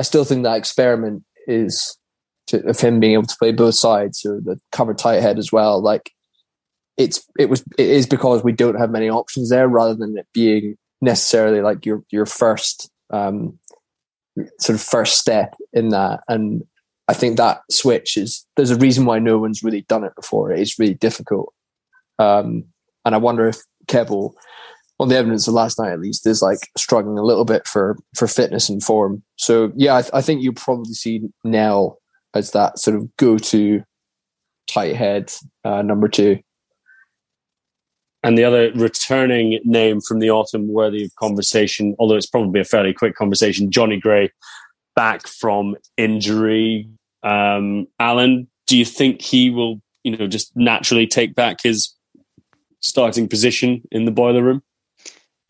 I still think that experiment is to, of him being able to play both sides, or the cover tight head as well. Like it's it was it is because we don't have many options there, rather than it being necessarily like your your first um, sort of first step in that. And I think that switch is there's a reason why no one's really done it before. It is really difficult. Um, and I wonder if Kebble, on the evidence of last night at least, is like struggling a little bit for for fitness and form. So yeah, I, th- I think you'll probably see Nel as that sort of go to tight head uh, number two. And the other returning name from the autumn worthy of conversation, although it's probably a fairly quick conversation, Johnny Gray back from injury. Um, Alan, do you think he will, you know, just naturally take back his starting position in the boiler room?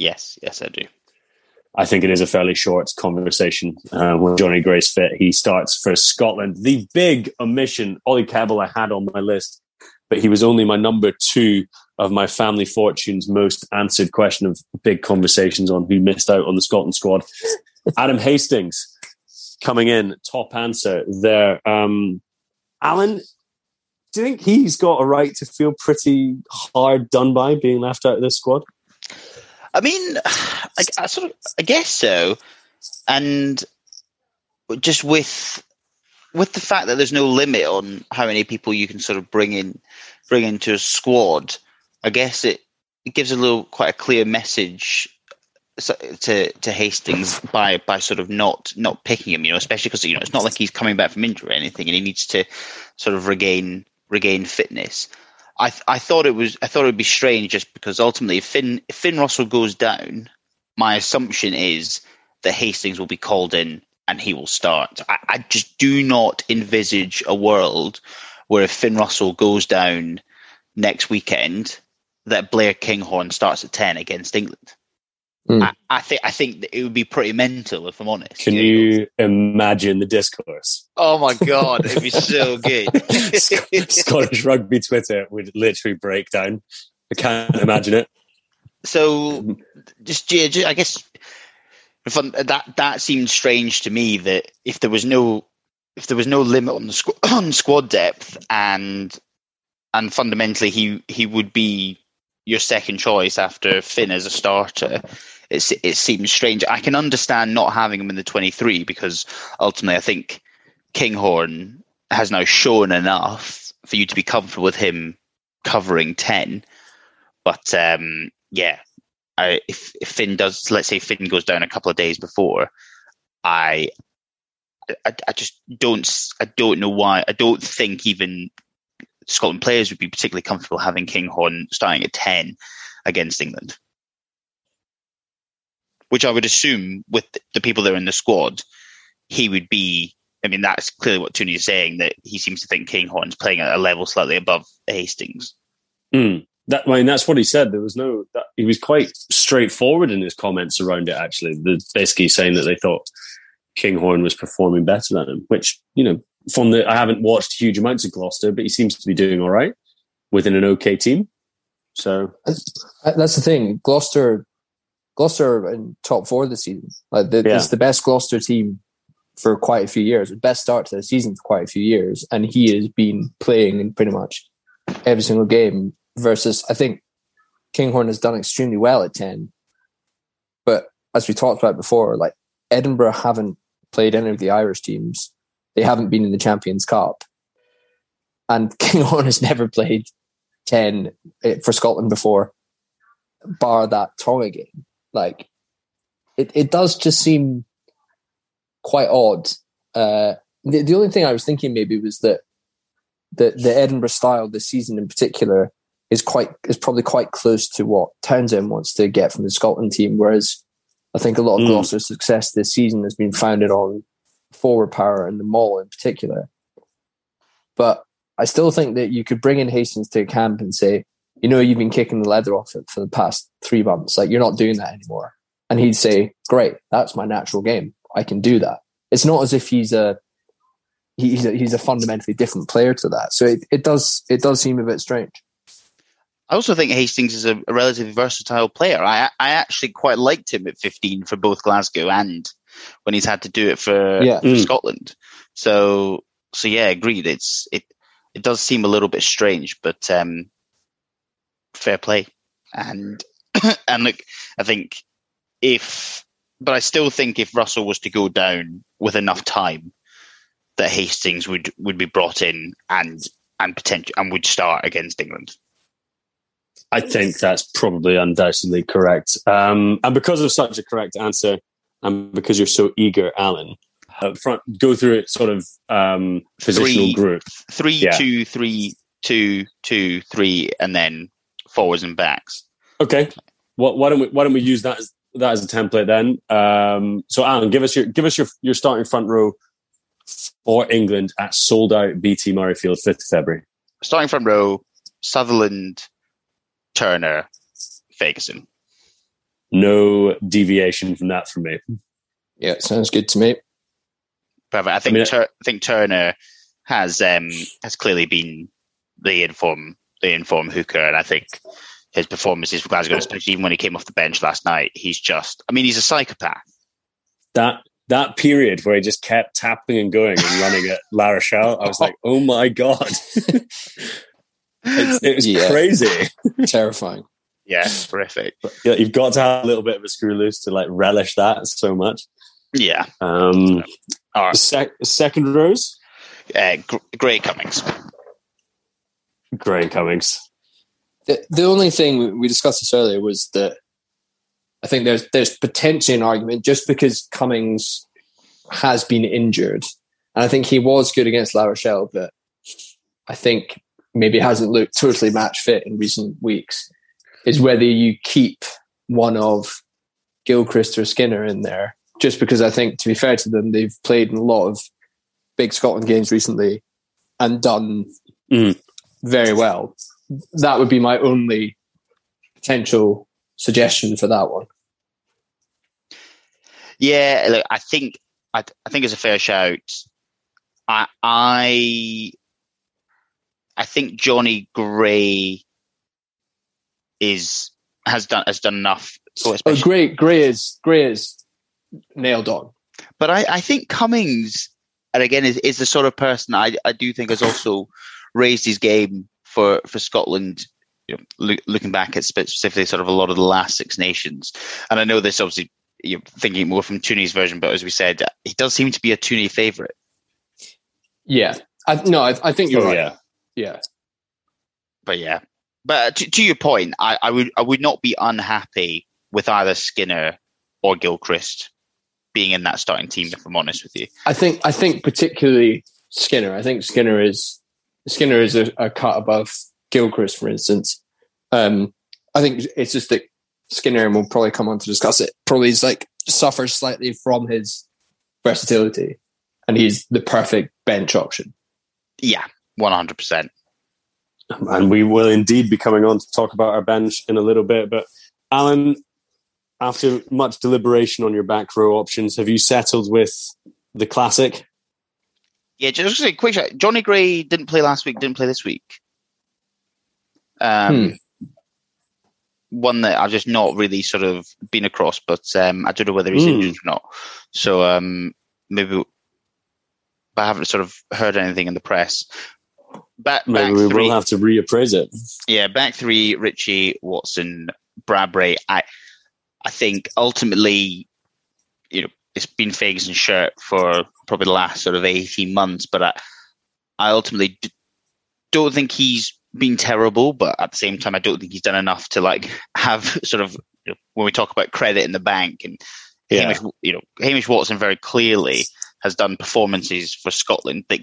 Yes, yes, I do. I think it is a fairly short conversation uh, Johnny Gray's fit. He starts for Scotland. The big omission, Ollie Kebble, I had on my list, but he was only my number two of my family fortunes most answered question of big conversations on who missed out on the Scotland squad. Adam Hastings coming in, top answer there. Um, Alan, do you think he's got a right to feel pretty hard done by being left out of this squad? I mean, I, I sort of, I guess so, and just with with the fact that there's no limit on how many people you can sort of bring in bring into a squad, I guess it, it gives a little quite a clear message to to Hastings by by sort of not not picking him, you know, especially because you know it's not like he's coming back from injury or anything, and he needs to sort of regain regain fitness. I I thought it was I thought it would be strange just because ultimately if Finn if Finn Russell goes down, my assumption is that Hastings will be called in and he will start. I, I just do not envisage a world where if Finn Russell goes down next weekend, that Blair Kinghorn starts at ten against England. Mm. I, I, think I think it would be pretty mental if I'm honest. Can you, imagine the discourse? Oh my god, it'd be so good. Scottish rugby Twitter would literally break down. I can't imagine it. So, just, I guess that that seemed strange to me that if there was no if there was no limit on the squ- on squad depth and and fundamentally he he would be your second choice after Finn as a starter, it, it seems strange. I can understand not having him in the 23 because ultimately I think Kinghorn has now shown enough for you to be comfortable with him covering 10. But um, yeah, I, if, if Finn does, let's say Finn goes down a couple of days before, I, I, I just don't, I don't know why. I don't think even Scotland players would be particularly comfortable having Kinghorn starting at 10 against England. Which I would assume with the people that are in the squad, he would be. I mean, that's clearly what Tooney is saying, that he seems to think Kinghorn's playing at a level slightly above Hastings. Mm. That, I mean, that's what he said. There was no, that, he was quite straightforward in his comments around it, actually. The, basically saying that they thought Kinghorn was performing better than him, which, you know, from the I haven't watched huge amounts of Gloucester, but he seems to be doing all right within an okay team. So that's the thing. Gloucester, Gloucester in top four this season. Like the, yeah. it's the best Gloucester team for quite a few years. The best start to the season for quite a few years, and he has been playing in pretty much every single game. Versus, I think Kinghorn has done extremely well at 10. But as we talked about before, like Edinburgh haven't played any of the Irish teams. They haven't been in the Champions Cup. And Kinghorn has never played 10 eh, for Scotland before, bar that Tonga game. Like, it, it does just seem quite odd. Uh, the, the only thing I was thinking maybe was that the, the Edinburgh style this season in particular is quite is probably quite close to what Townsend wants to get from the Scotland team, whereas I think a lot of mm. Gloucester's success this season has been founded on forward power and the maul in particular. But I still think that you could bring in Hastings to a camp and say, you know, you've been kicking the leather off it for the past three months. Like you're not doing that anymore. And he'd say, great, that's my natural game. I can do that. It's not as if he's a, he's a, he's a fundamentally different player to that. So it, it does, it does seem a bit strange. I also think Hastings is a, a, relatively versatile player. I I actually quite liked him at 15 for both Glasgow and when he's had to do it for, yeah. for mm. Scotland. So so yeah, agreed. It's it it does seem a little bit strange, but um, fair play. And and look, I think if but I still think if Russell was to go down with enough time, that Hastings would would be brought in and and potential and would start against England. I think that's probably undoubtedly correct. Um, and because of such a correct answer, and because you're so eager, Alan, uh, front go through it sort of um, positional three, group. Three, yeah. two, three, two, two, three, and then forwards and backs. Okay. What, why don't we why don't we use that as that as a template then? Um, so Alan, give us your give us your your starting front row for England at sold out BT Murrayfield, fifth February. Starting front row: Sutherland, Turner, Fagerson. No deviation from that for me. Yeah, sounds good to me. Perfect. I think I, mean, Tur- I think Turner has um, has clearly been the inform the inform hooker, and I think his performances for Glasgow, especially even when he came off the bench last night, he's just. I mean, he's a psychopath. That that period where he just kept tapping and going and running at La Rochelle, I was like, oh my god. It's, it was yeah. crazy, terrifying. Yeah, terrific. Yeah, you've got to have a little bit of a screw loose to like relish that so much. Yeah. Um, All right. Sec- second rows. Uh, Gray Cummings. Gray Cummings. The, the only thing we discussed this earlier was that I think there's there's potentially an argument just because Cummings has been injured, and I think he was good against La Rochelle, but I think maybe hasn't looked totally match fit in recent weeks is whether you keep one of Gilchrist or Skinner in there. Just because I think, to be fair to them, they've played in a lot of big Scotland games recently and done mm. very well. That would be my only potential suggestion for that one. Yeah, look, I think I, I think it's a fair shout. I I I think Johnny Gray is has done has done enough. oh, Gray Gray is Gray is nailed on. But I, I think Cummings, and again, is, is the sort of person I, I do think has also raised his game for for Scotland. You know, look, looking back at specifically sort of a lot of the last Six Nations, and I know this obviously you're thinking more from Tooney's version, but as we said, he does seem to be a Tooney favourite. Yeah, I, no, I, I think you're oh, right. Yeah. Yeah. But yeah. But to, to your point, I, I would I would not be unhappy with either Skinner or Gilchrist being in that starting team. If I'm honest with you, I think I think particularly Skinner. I think Skinner is Skinner is a, a cut above Gilchrist, for instance. Um, I think it's just that Skinner, and we'll probably come on to discuss it. Probably is like suffers slightly from his versatility, and he's the perfect bench option. Yeah, 100%. And we will indeed be coming on to talk about our bench in a little bit. But Alan, after much deliberation on your back row options, have you settled with the classic? Yeah, just a quick check. Johnny Gray didn't play last week, didn't play this week. Um, hmm. One that I've just not really sort of been across, but um, I don't know whether he's mm. injured or not. So um, maybe, but I haven't sort of heard anything in the press back, maybe back we three, will have to reappraise it. Yeah, back three: Ritchie, Watson, Bradbury. I, I think ultimately, you know, it's been Fagerson's shirt for probably the last sort of eighteen months, but I, I ultimately don't think he's been terrible, but at the same time, I don't think he's done enough to like have sort of you know, when we talk about credit in the bank and yeah. Hamish, you know, Hamish Watson very clearly has done performances for Scotland that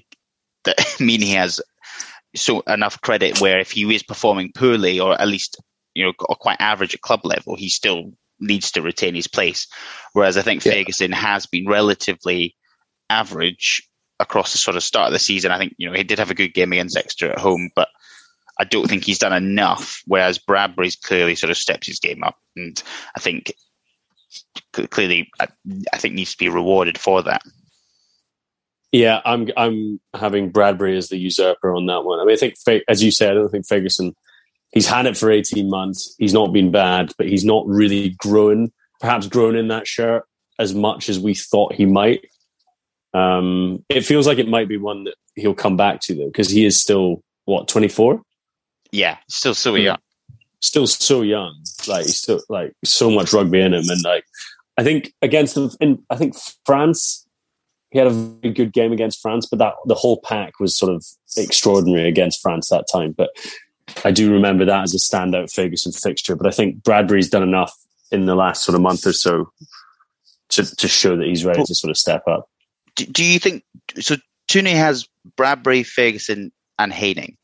that mean he has so enough credit where if he is performing poorly or at least you know quite average at club level, he still needs to retain his place. Whereas I think yeah. Fagerson has been relatively average across the sort of start of the season. I think you know he did have a good game against Exeter at home, but I don't think he's done enough. Whereas Bradbury's clearly sort of steps his game up, and I think clearly I, I think needs to be rewarded for that. Yeah, I'm I'm having Bradbury as the usurper on that one. I mean, I think as you said, I don't think Fagerson. He's had it for 18 months. He's not been bad, but he's not really grown. Perhaps grown in that shirt as much as we thought he might. Um, it feels like it might be one that he'll come back to though, because he is still what 24. Yeah, still so hmm. young. Still so young. Like he's still like so much rugby in him, and like I think against them, in I think France, he had a very good game against France, but that the whole pack was sort of extraordinary against France that time. But I do remember that as a standout Fagerson fixture. But I think Bradbury's done enough in the last sort of month or so to to show that he's ready to sort of step up. Do, do you think so? Tooney has Bradbury, Fagerson, and Haining.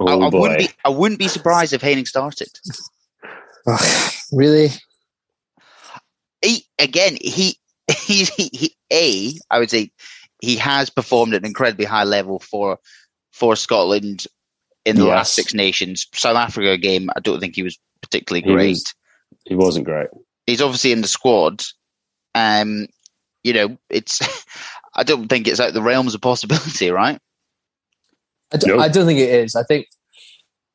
Oh, I, I boy. wouldn't be. I wouldn't be surprised if Haining started. really? He, again, he he's he, he, a. I would say he has performed at an incredibly high level for for Scotland in the yes. last Six Nations. South Africa game, I don't think he was particularly great. He, was, he wasn't great. He's obviously in the squad. Um, you know, it's. I don't think it's out the realms of possibility, right? I don't, nope. I don't think it is. I think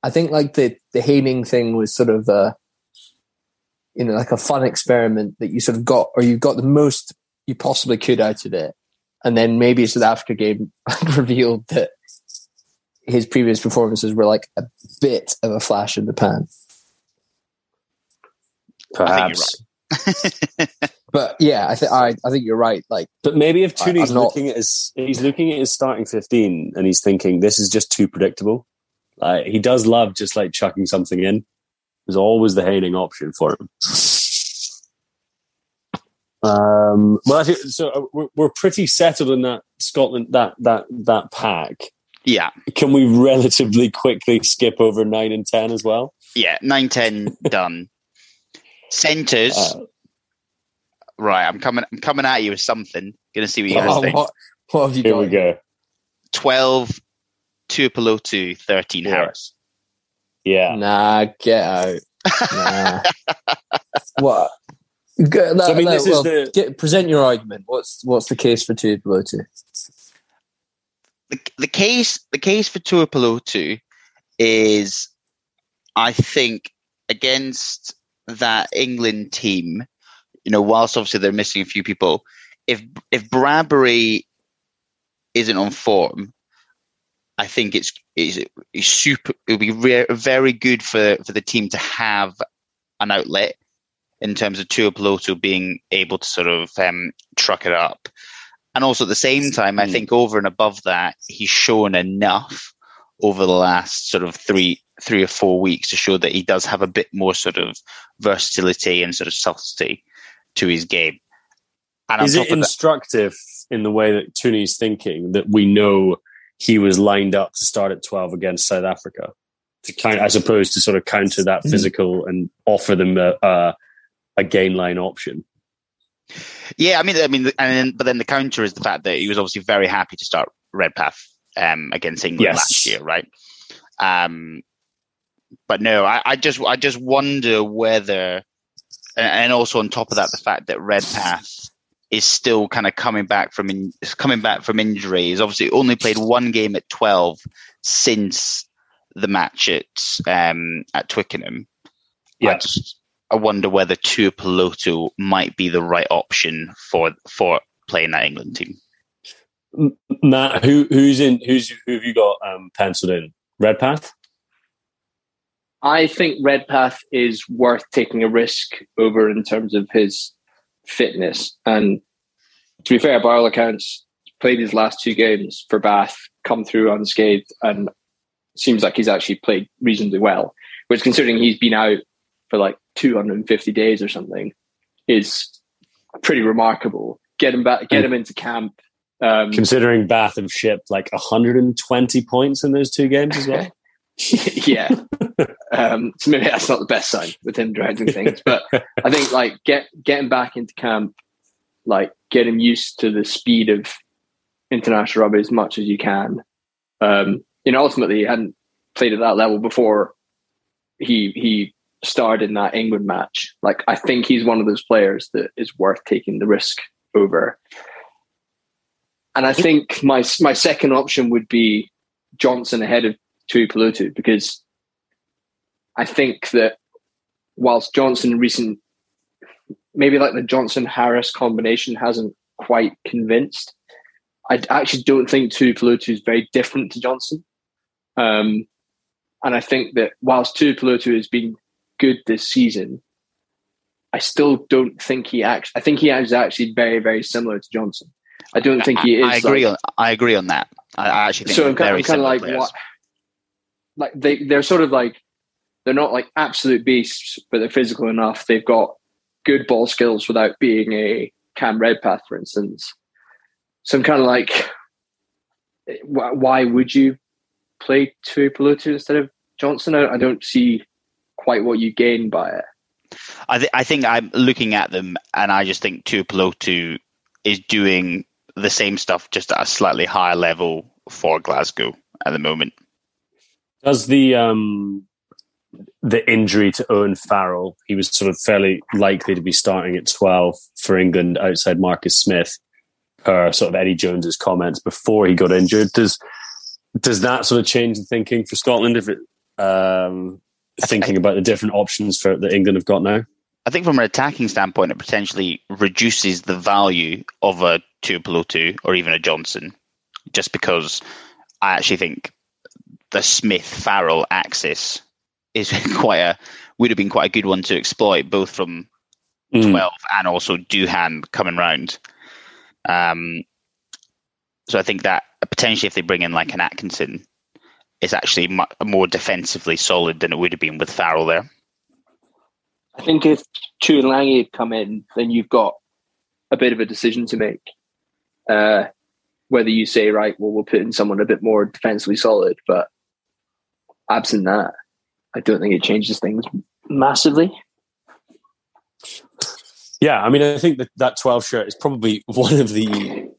I think like the the Haining thing was sort of a you know like a fun experiment that you sort of got or you got the most you possibly could out of it, and then maybe it's South Africa game revealed that his previous performances were like a bit of a flash in the pan. Perhaps. but yeah, I think I, I think you're right. Like, but maybe if Tooney's not, looking at his, he's looking at his starting fifteen and he's thinking this is just too predictable. Like he does love just like chucking something in. There's always the Haining option for him. Um, well, I think so. Uh, we're, we're pretty settled in that Scotland that that that pack. Yeah. Can we relatively quickly skip over nine and ten as well? Yeah, nine ten done. Centers. Uh, right, I'm coming. I'm coming at you with something. Gonna see what you guys oh, think. What, what have you Here got? we go. Twelve, Tuipulotu, thirteen yeah. Harris. Yeah. Nah, get out. Nah. what? That, so, I mean, that, this well, is the get, present your argument. What's what's the case for Tuipulotu? The, the case the case for Tuipulotu is, I think, against that England team, you know, whilst obviously they're missing a few people, if if Bradbury isn't on form, I think it's it's, it's super. It would be re- very good for for the team to have an outlet in terms of Tuipulotu being able to sort of um, truck it up. And also at the same time, I think over and above that, he's shown enough over the last sort of three three or four weeks to show that he does have a bit more sort of versatility and sort of subtlety to his game. And is it instructive that, in the way that Tooney's thinking that we know he was lined up to start at 12 against South Africa to count, as opposed to sort of counter that mm-hmm. physical and offer them a, a, a gain line option? Yeah, I mean, I mean, and then, but then the counter is the fact that he was obviously very happy to start Redpath um, against England yes. last year, right? Um, but no, I, I, just I just wonder whether, and also on top of that, the fact that Redpath is still kind of coming back from in, coming back from injury. He's obviously only played one game at twelve since the match at um, at Twickenham. Yeah. I just I wonder whether Tuipulotu might be the right option for for playing that England team. Matt, who who's in? Who's who have you got um, penciled in? Redpath. I think Redpath is worth taking a risk over in terms of his fitness. And to be fair, by all accounts, played his last two games for Bath, come through unscathed, and seems like he's actually played reasonably well. Which, considering he's been out for like 250 days or something, is pretty remarkable. Get him back, get him into camp. Um, considering Bath have shipped like 120 points in those two games as well. yeah. Um, so maybe that's not the best sign with him dragging things, but I think like get getting back into camp, like get him used to the speed of international rugby as much as you can. Um, you know, ultimately, he hadn't played at that level before he he starred in that England match. Like, I think he's one of those players that is worth taking the risk over. And I think my my second option would be Johnson ahead of Tuipulotu because I think that whilst Johnson recent, maybe like the Johnson Harris combination hasn't quite convinced. I actually don't think Tuipulotu is very different to Johnson. Um, and I think that whilst Tuipulotu has been good this season, I still don't think he actually. I think he is actually very, very similar to Johnson. I don't think he is. I agree like, on. I agree on that. I actually think so. I'm kind, I'm kind of like players. what like they they're sort of like they're not like absolute beasts, but they're physical enough. They've got good ball skills without being a Cam Redpath, for instance. So I'm kind of like, why would you play Tuipulotu instead of Johnson? I, don't see quite what you gain by it. I, th- I think I'm looking at them, and I just think Tuipulotu is doing the same stuff, just at a slightly higher level for Glasgow at the moment. Does the um, the injury to Owen Farrell, he was sort of fairly likely to be starting at 12 for England outside Marcus Smith, per sort of Eddie Jones's comments before he got injured. Does does that sort of change the thinking for Scotland if it um, thinking about the different options for that England have got now? I think from an attacking standpoint, it potentially reduces the value of a Tuipulotu or even a Johnson, just because I actually think the Smith Farrell axis is quite a would have been quite a good one to exploit, both from mm. twelve and also Duhan coming round. Um, so I think that potentially if they bring in like an Atkinson, it's actually much more defensively solid than it would have been with Farrell there. I think if Tuilagi had come in, then you've got a bit of a decision to make. Uh, whether you say, right, well, we'll put in someone a bit more defensively solid, but absent that, I don't think it changes things massively. Yeah, I mean, I think that that 12 shirt is probably one of the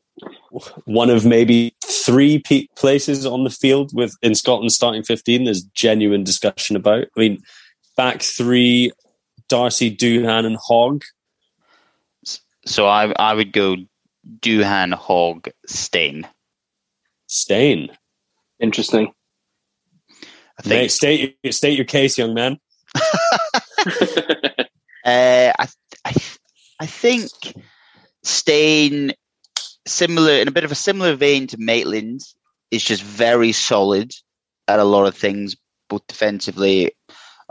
one of maybe three pe- places on the field with in Scotland starting 15 there's genuine discussion about. I mean, back three, Darcy, Duhan, and Hogg. So I I would go Duhan, Hogg, Steyn. Steyn. Interesting. I think Mate, state state your case, young man. uh, I, I I think Steyn, similar in a bit of a similar vein to Maitland, is just very solid at a lot of things, both defensively,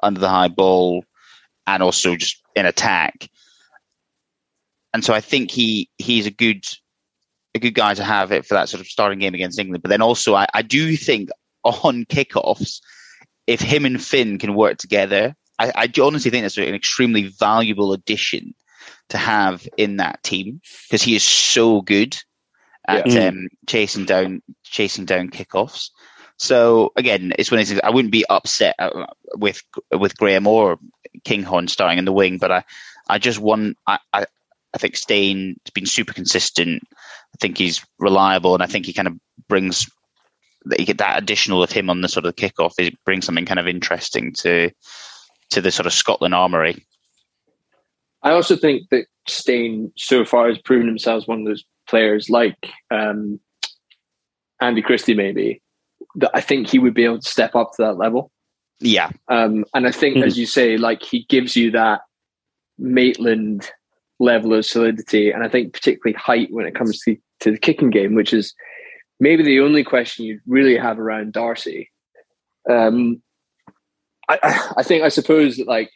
under the high ball, and also just in attack. And so I think he he's a good a good guy to have it for that sort of starting game against England. But then also I, I do think on kickoffs, if him and Finn can work together, I, I honestly think that's an extremely valuable addition to have in that team because he is so good at yeah. um, chasing down chasing down kickoffs. So again, it's when it's, I wouldn't be upset uh, with with Graham or Kinghorn starting in the wing, but I I just want I, I I think Steyn has been super consistent. I think he's reliable, and I think he kind of brings that you get that additional of him on the sort of kickoff it brings something kind of interesting to to the sort of Scotland armory. I also think that Steyn so far has proven himself one of those players like um, Andy Christie maybe that I think he would be able to step up to that level. Yeah. Um, and I think, mm-hmm. as you say, like he gives you that Maitland level of solidity, and I think particularly height when it comes to, to the kicking game, which is maybe the only question you really have around Darcy. Um, I, I think I suppose that like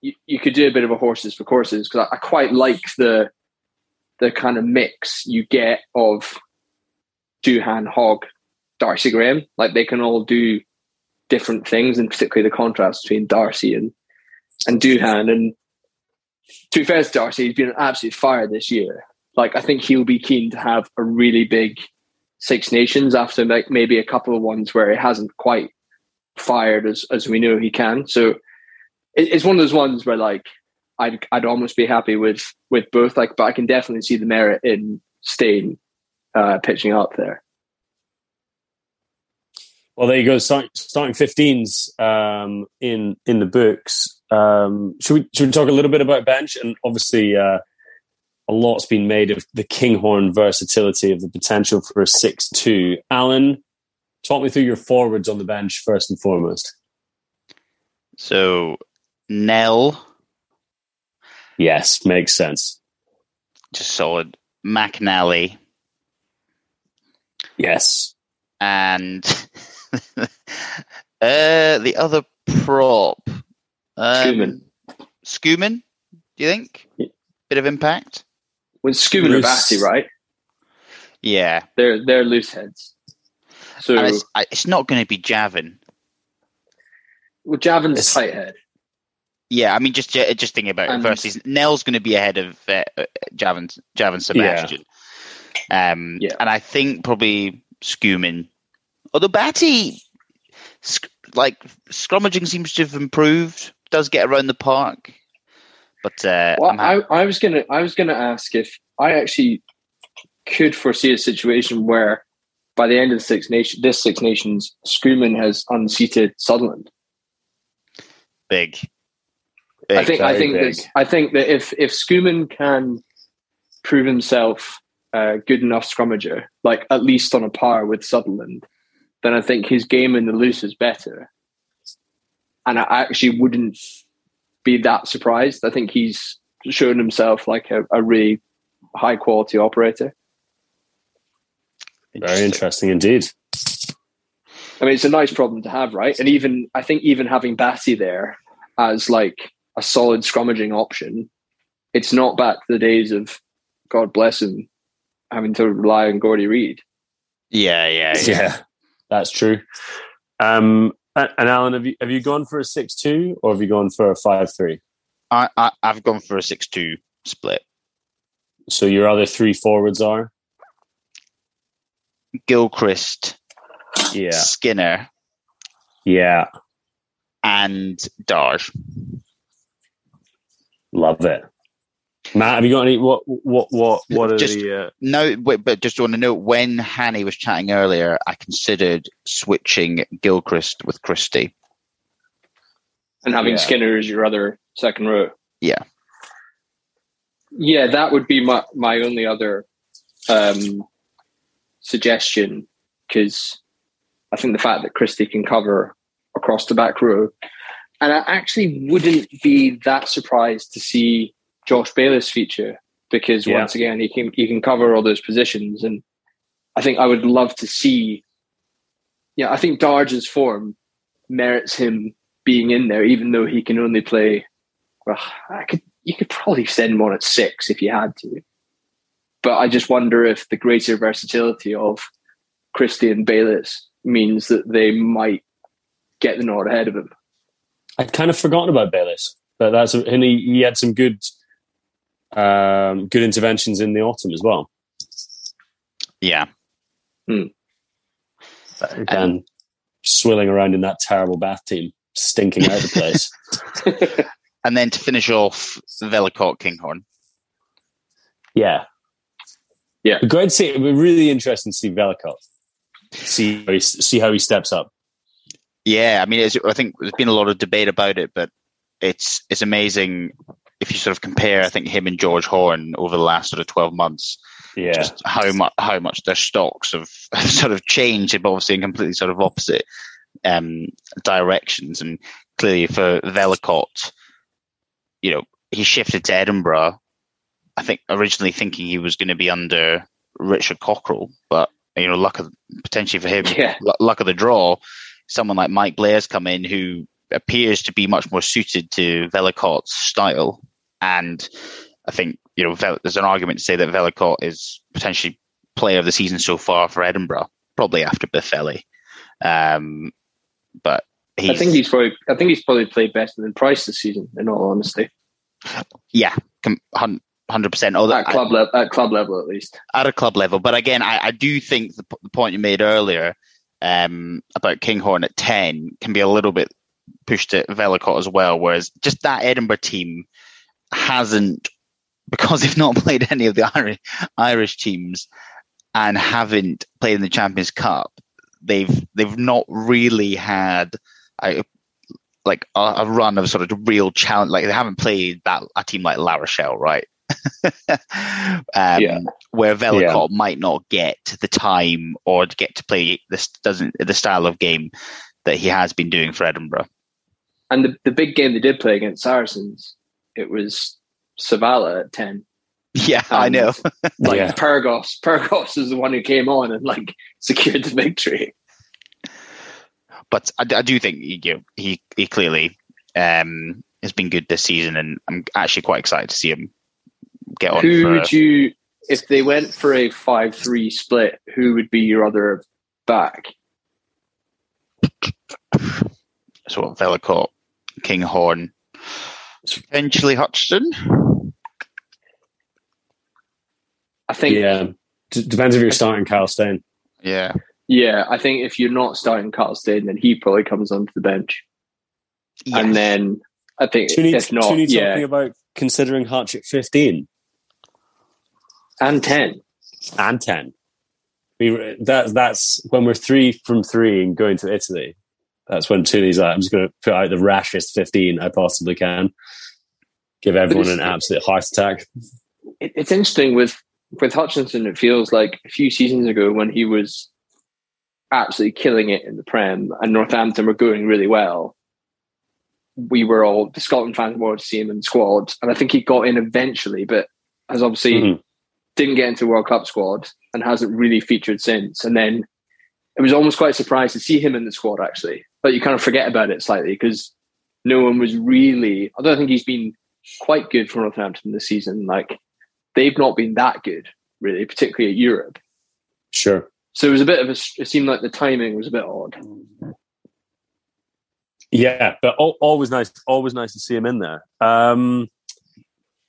you, you could do a bit of a horses for courses because I, I quite like the the kind of mix you get of Duhan, Hogg, Darcy Graham. Like they can all do different things, and particularly the contrast between Darcy and and Duhan. And to be fair to Darcy, he's been an absolute fire this year. Like I think he'll be keen to have a really big Six Nations after like maybe a couple of ones where he hasn't quite fired as as we know he can. So it, it's one of those ones where like I'd I'd almost be happy with with both. Like, but I can definitely see the merit in staying uh, pitching up there. Well, there you go. Start, starting 15s um, in in the books. Um, should we should we talk a little bit about bench? And obviously, uh, a lot's been made of the Kinghorn versatility of the potential for a six-two. Alan, talk me through your forwards on the bench first and foremost. So, Nel. Yes, makes sense. Just solid. McNally. Yes. And uh, the other prop. Um, Schoeman. do you think? Yeah. Bit of impact? When Schoeman and Bhatti, right? Yeah. They're they're loose heads. So it's, it's, not going to be Javan. Well, Javan's it's, tight head. Yeah, I mean, just just thinking about and, it versus Nel's going to be ahead of uh, Javan Javan Sebastian. Yeah. Um, yeah. and I think probably Schoeman. Although Bhatti, like scrummaging seems to have improved. Does get around the park, but uh, well, I, I was gonna I was gonna ask if I actually could foresee a situation where by the end of the Six Nation, this Six Nations, Schoeman has unseated Sutherland. Big. big I think I think that I think that if if Schoeman can prove himself a good enough scrummager, like at least on a par with Sutherland, then I think his game in the loose is better. And I actually wouldn't be that surprised. I think he's shown himself like a, a really high quality operator. Very interesting indeed. I mean, it's a nice problem to have, right? And even I think even having Bhatti there as like a solid scrummaging option, it's not back to the days of God bless him having to rely on Gordy Reid. Yeah, yeah, yeah, yeah. That's true. Um, and Alan, have you have you gone for a six two or have you gone for a five three? I, I I've gone for a six two split. So your other three forwards are Gilchrist, yeah, Skinner, yeah, and Darge. Love it. Matt, have you got any? What what what what are just, the? Uh... No, but just want to know when Hanny was chatting earlier, I considered switching Gilchrist with Christie, and having yeah. Skinner as your other second row. Yeah, yeah, that would be my my only other um, suggestion because I think the fact that Christie can cover across the back row, and I actually wouldn't be that surprised to see Josh Bayliss feature because yeah. once again he can he can cover all those positions, and I think I would love to see. Yeah, I think Darge's form merits him being in there, even though he can only play. Well, I could you could probably send him on at six if you had to, but I just wonder if the greater versatility of Christian Bayliss means that they might get the nod ahead of him. I'd kind of forgotten about Bayliss, but that's and he, he had some good um, good interventions in the autumn as well. Yeah. Hmm. Again, and, swilling around in that terrible bath team, stinking out the place. and then to finish off, Vellacott Kinghorn. Yeah. Yeah. Great to see. It would be really interesting to see Vellacott. See how he, see how he steps up. Yeah, I mean, I think there's been a lot of debate about it, but it's it's amazing if you sort of compare, I think him and George Horn over the last sort of twelve months, yeah, just how much how much their stocks have, have sort of changed, but obviously in completely sort of opposite um, directions. And clearly for Vellacott, you know, he shifted to Edinburgh. I think originally thinking he was going to be under Richard Cockerill, but you know, luck of potentially for him, yeah. luck of the draw. Someone like Mike Blair's come in who appears to be much more suited to Vellacott's style, and I think you know there's an argument to say that Vellacott is potentially player of the season so far for Edinburgh, probably after Boffelli. Um, but I think he's probably I think he's probably played better than Price this season. In all honesty, yeah, hundred percent. At club level, at club level, at least at a club level. But again, I, I do think the, the, point you made earlier um, about Kinghorn at ten can be a little bit pushed at Vellacott as well. Whereas just that Edinburgh team hasn't, because they've not played any of the Irish, Irish teams and haven't played in the Champions Cup. They've they've not really had a, like a, a, run of sort of real challenge. Like they haven't played that a team like La Rochelle, right? um, yeah. Where Vellacott yeah. might not get the time or get to play this doesn't the style of game that he has been doing for Edinburgh. And the, the big game they did play against Saracens, it was Savala at ten. Yeah, and I know. like yeah. Pyrgos, Pyrgos is the one who came on and like secured the victory but I, I do think you know, he he clearly um, has been good this season, and I'm actually quite excited to see him get on. Who would you, if they went for a five-three split? Who would be your other back? So what, Vellacott, Kinghorn, potentially Hutchinson. I think. Yeah, D- depends if you're starting Kyle Steyn. Yeah, yeah, I think if you're not starting Kyle Steyn, then he probably comes onto the bench. Yes. And then I think Tooney, if not, Tooney yeah. talking about considering Hutch at 15 and 10 and 10. We, that, that's when we're three from three and going to Italy. That's when Tooney's like, I'm just going to put out the rashest 15 I possibly can. Give everyone an absolute heart attack. It's interesting with with Hutchinson. It feels like a few seasons ago when he was absolutely killing it in the Prem, and Northampton were going really well. We were all the Scotland fans wanted to see him in the squad, and I think he got in eventually, but has obviously mm-hmm. didn't get into the World Cup squad and hasn't really featured since. And then it was almost quite surprised to see him in the squad actually, but you kind of forget about it slightly because no one was really. I don't think he's been quite good for Northampton this season. Like they've not been that good really, particularly at Europe. Sure. So it was a bit of a. It seemed like the timing was a bit odd. Yeah, but always nice. Always nice to see him in there. Um,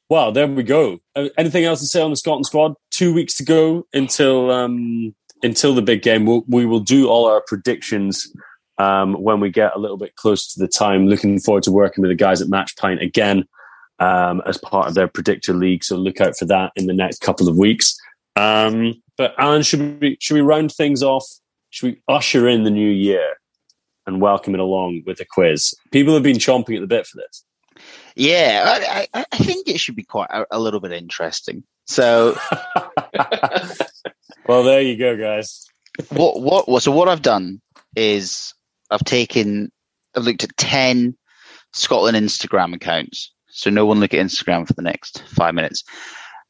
well, there we go. Uh, anything else to say on the Scotland squad? Two weeks to go until um, until the big game. We'll, we will do all our predictions um, when we get a little bit closer to the time. Looking forward to working with the guys at Matchpint again um, as part of their predictor league. So look out for that in the next couple of weeks. Um, but Alan, should we should we round things off? Should we usher in the new year and welcome it along with a quiz? People have been chomping at the bit for this. Yeah, I, I think it should be quite a, a little bit interesting. So, well, there you go, guys. What what so what I've done is I've taken I've looked at ten Scotland Instagram accounts. So no one look at Instagram for the next five minutes.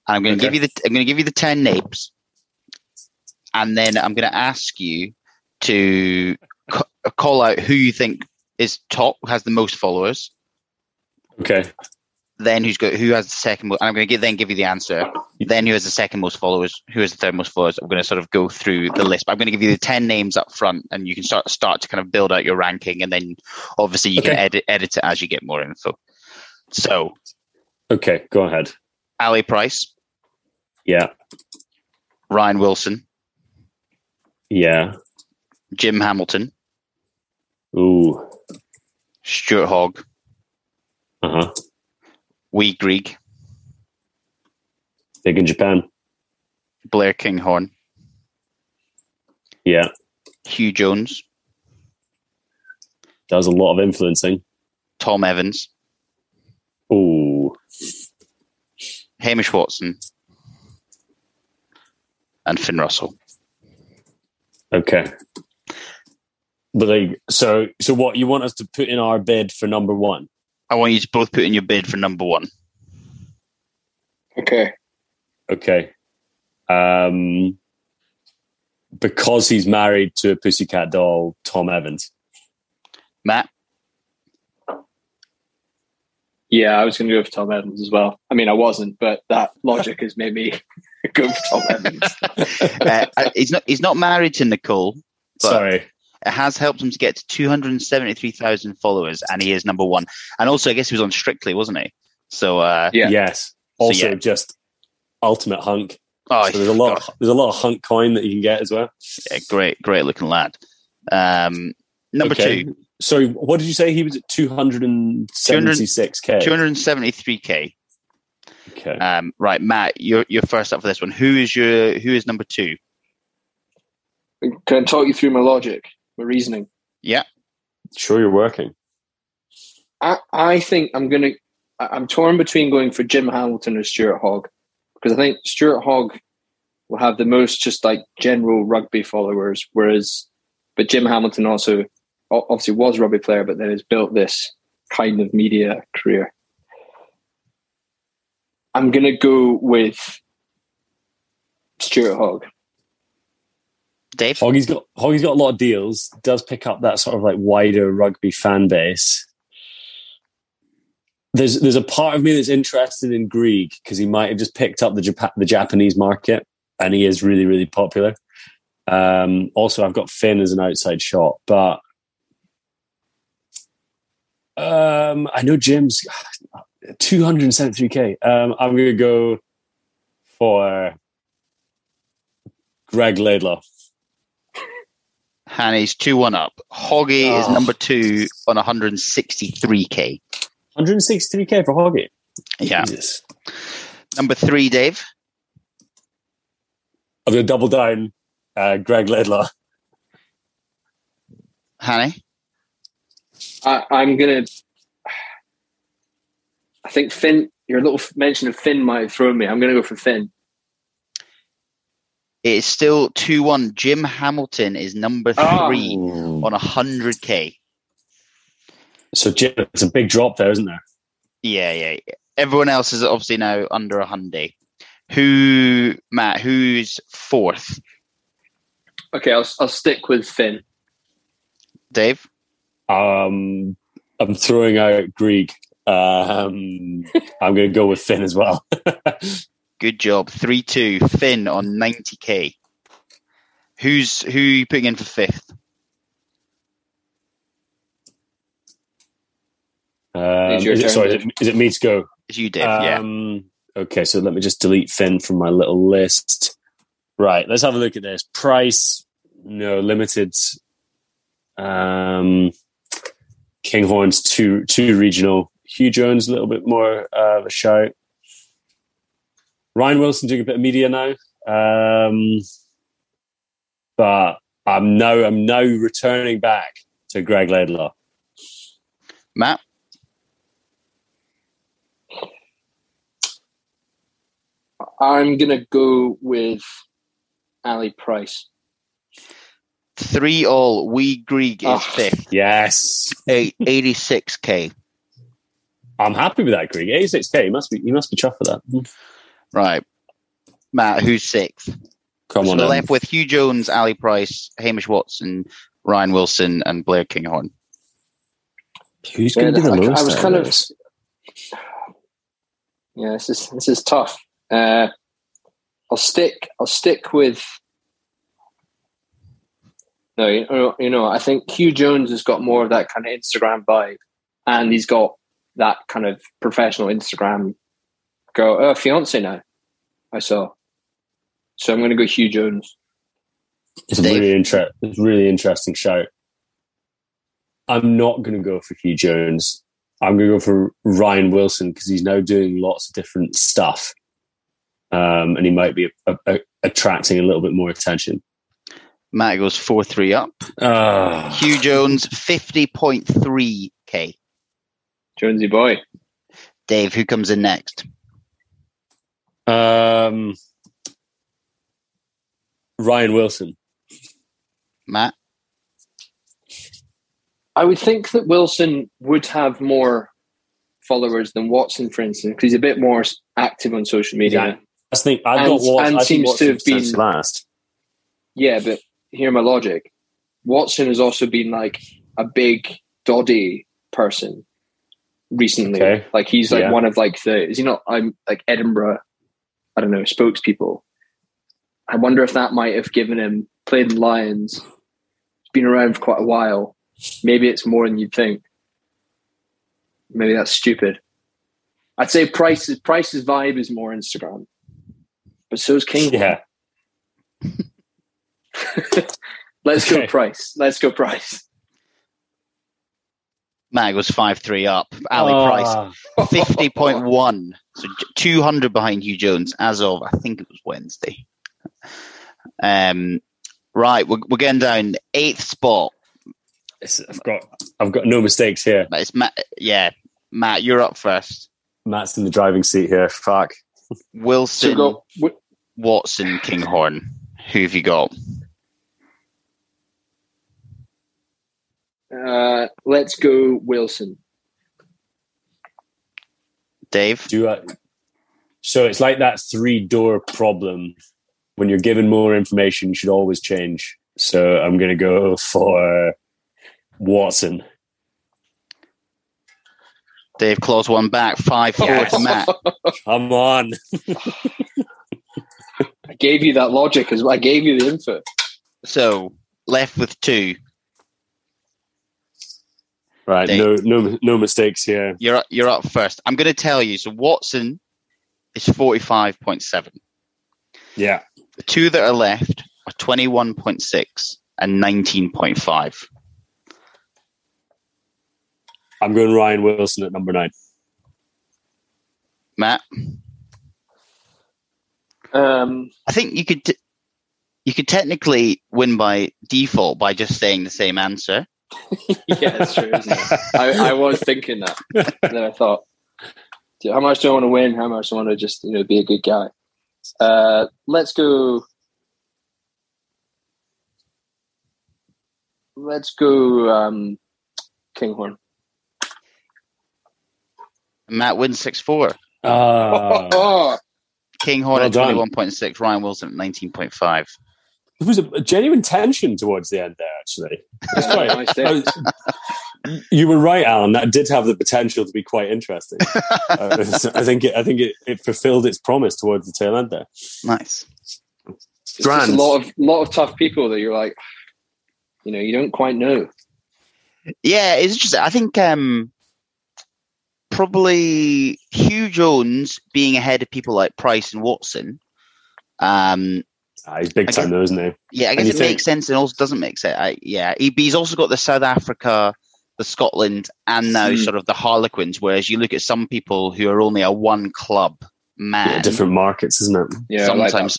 And I'm going to okay. give you the I'm going to give you the ten names and then I'm going to ask you to call out who you think is top, has the most followers. Okay. Then who's got who has the second most? I'm going to give, then give you the answer. Then who has the second most followers? Who has the third most followers? I'm going to sort of go through the list. But I'm going to give you the ten names up front, and you can start start to kind of build out your ranking, and then obviously you okay. can edit edit it as you get more info. So, okay, go ahead. Ali Price. Yeah. Ryan Wilson. Yeah. Jim Hamilton. Ooh. Stuart Hogg. Uh huh. Wee Greig. Big in Japan. Blair Kinghorn. Yeah. Huw Jones. Does a lot of influencing. Tom Evans. Ooh. Hamish Watson. And Finn Russell. Okay. But like, so so what you want us to put in our bid for number one? I want you to both put in your bid for number one. Okay. Okay. Um, because he's married to a pussycat doll, Tom Evans. Matt? Yeah, I was going to go for Tom Evans as well. I mean, I wasn't, but that logic has made me go for Tom Evans. uh, he's not. He's not married to Nicole. Sorry, it has helped him to get to two hundred seventy-three thousand followers, and he is number one. And also, I guess he was on Strictly, wasn't he? So uh, yeah, yes. Also, so, yeah. just ultimate hunk. Oh, so there's a lot. Of, there's a lot of hunk coin that you can get as well. Yeah, great, great looking lad. Um, number okay. two. Sorry, what did you say? He was at 276k. 273k. Okay. Um, right, Matt, you're you're first up for this one. Who is your who is number two? Can I talk you through my logic, my reasoning? Yeah. Sure, you're working. I I think I'm gonna. I'm torn between going for Jim Hamilton or Stuart Hogg because I think Stuart Hogg will have the most just like general rugby followers, whereas but Jim Hamilton also obviously was a rugby player, but then has built this kind of media career. I'm going to go with Stuart Hogg. Dave Hoggy's got Hoggy's got a lot of deals. Does pick up that sort of like wider rugby fan base. There's there's a part of me that's interested in Greig because he might have just picked up the Jap- the Japanese market and he is really really popular. Um, also, I've got Finn as an outside shot, but um, I know Jim's 273k. Um, I'm going to go for Greig Laidlaw. Hanny's 2 1 up. Hoggy oh. is number two on 163k. 163k for Hoggy? Yeah. Jesus. Number three, Dave. I'm going to double down uh, Greig Laidlaw. Hanny? I, I'm gonna. I think Finn. Your little mention of Finn might have thrown me. I'm gonna go for Finn. It's still two one. Jim Hamilton is number ah. three oh. on hundred k. So Jim, it's a big drop there, isn't there? Yeah, yeah. Everyone else is obviously now under a hundred. Who, Matt? Who's fourth? Okay, I'll I'll stick with Finn. Dave. Um, I'm throwing out Greig. Um, I'm going to go with Finn as well. Good job. 3 2. Finn on 90k. Who's Who are you putting in for fifth? Um, is, it, sorry, is it, is it, me to go? It's you, Dave. Um, yeah. Okay, so let me just delete Finn from my little list. Right, let's have a look at this. Price, no, limited. Um, Kinghorn's too too regional. Huw Jones a little bit more uh, of a shout. Ryan Wilson doing a bit of media now, um, but I'm no, I'm now returning back to Greig Laidlaw. Matt, I'm gonna go with Ali Price. Three all. We Greig is oh, fifth. Yes. 86k. I'm happy with that, Greig. 86k. You must be you must be chuffed for that. Right. Matt, who's sixth? Come on. So left with Huw Jones, Ali Price, Hamish Watson, Ryan Wilson, and Blair Kinghorn. Who's going to be the lowest? I was kind of. Yeah, this is this is tough. Uh, I'll stick. I'll stick with no, you know, you know, I think Huw Jones has got more of that kind of Instagram vibe, and he's got that kind of professional Instagram girl, oh, fiance now. I saw, so I'm going to go Huw Jones. It's a really inter- It's really interesting shout. I'm not going to go for Huw Jones. I'm going to go for Ryan Wilson because he's now doing lots of different stuff, um, and he might be a, a, a, attracting a little bit more attention. Matt goes 4 3 up. Uh. Huw Jones, 50.3k. Jonesy boy. Dave, who comes in next? Um, Ryan Wilson. Matt? I would think that Wilson would have more followers than Watson, for instance, because he's a bit more active on social media. Yeah, I think I've and, got Watson, and seems to have been last. Yeah, but hear my logic. Watson has also been like a big Doddie person recently. Okay. Like he's like yeah. one of like the is he not I'm like Edinburgh, I don't know, spokespeople. I wonder if that might have given him played in Lions, been around for quite a while. Maybe it's more than you'd think. Maybe that's stupid. I'd say Price's Price's vibe is more Instagram, but so is King. Yeah. Let's okay. go Price. Let's go Price. Mag was five three up. Ali oh. Price fifty point one, so two hundred behind Huw Jones as of I think it was Wednesday. Um, right, we're, we're getting down eighth spot. It's, I've got I've got no mistakes here. It's Matt. Yeah, Matt, you're up first. Matt's in the driving seat here. Fuck. Wilson, so go, Watson, Kinghorn. Who have you got? Uh, let's go Wilson. Dave? Do I, so it's like that three door problem. When you're given more information, you should always change. So I'm going to go for Watson. Dave claws one back, five four yes. to Matt. Come on. I gave you that logic as well. I gave you the info. So left with two. Right, no, no, no mistakes here. You're up, you're up first. I'm going to tell you. So Watson is forty five point seven. Yeah. The two that are left are twenty one point six and nineteen point five. I'm going Ryan Wilson at number nine. Matt. Um, I think you could. T- you could technically win by default by just saying the same answer. yeah, that's true, isn't it? I, I was thinking that. And then I thought, how much do I want to win? How much do I want to just, you know, be a good guy? Uh, let's go. Let's go um, Kinghorn. Matt wins 6 4. Uh, Kinghorn well at 21.6, Ryan Wilson at 19.5 there was a, a, genuine tension towards the end there. Actually, quite, was, you were right, Alan. That did have the potential to be quite interesting. uh, I think it, I think it, it, fulfilled its promise towards the tail end there. Nice. It's a lot of lot of tough people that you're like, you know, you don't quite know. Yeah, it's interesting. I think um, probably Huw Jones being ahead of people like Price and Watson um, uh, he's big time, though, isn't he? Yeah, I guess it think... makes sense and also doesn't make sense. I, yeah, he, he's also got the South Africa, the Scotland, and now mm. sort of the Harlequins. Whereas you look at some people who are only a one club man, yeah, different markets, isn't it? Yeah, sometimes like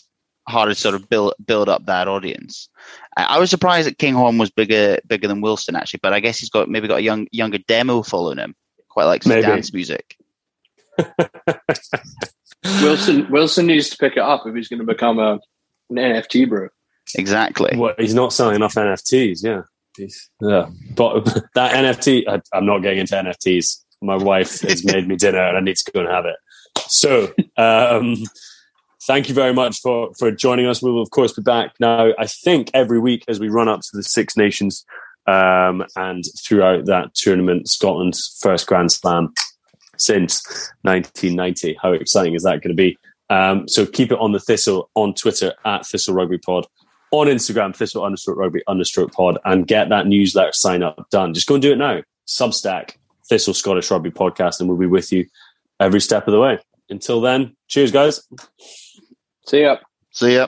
harder to sort of build build up that audience. I, I was surprised that Kinghorn was bigger bigger than Wilson actually, but I guess he's got maybe got a young younger demo following him. Quite likes dance music. Wilson Wilson needs to pick it up if he's going to become a an NFT, bro. Exactly. Well, he's not selling enough NFTs. Yeah. He's, yeah. But that NFT, I, I'm not getting into NFTs. My wife has made me dinner and I need to go and have it. So, um, thank you very much for, for joining us. We will, of course, be back now, I think, every week as we run up to the Six Nations um, and throughout that tournament, Scotland's first Grand Slam since 1990. How exciting is that going to be? Um, so keep it on the Thistle on Twitter at Thistle Rugby Pod, on Instagram Thistle understroke Rugby understroke Pod, and get that newsletter sign up done. Just go and do it now. Substack Thistle Scottish Rugby Podcast, and we'll be with you every step of the way. Until then, cheers, guys. See ya. See ya.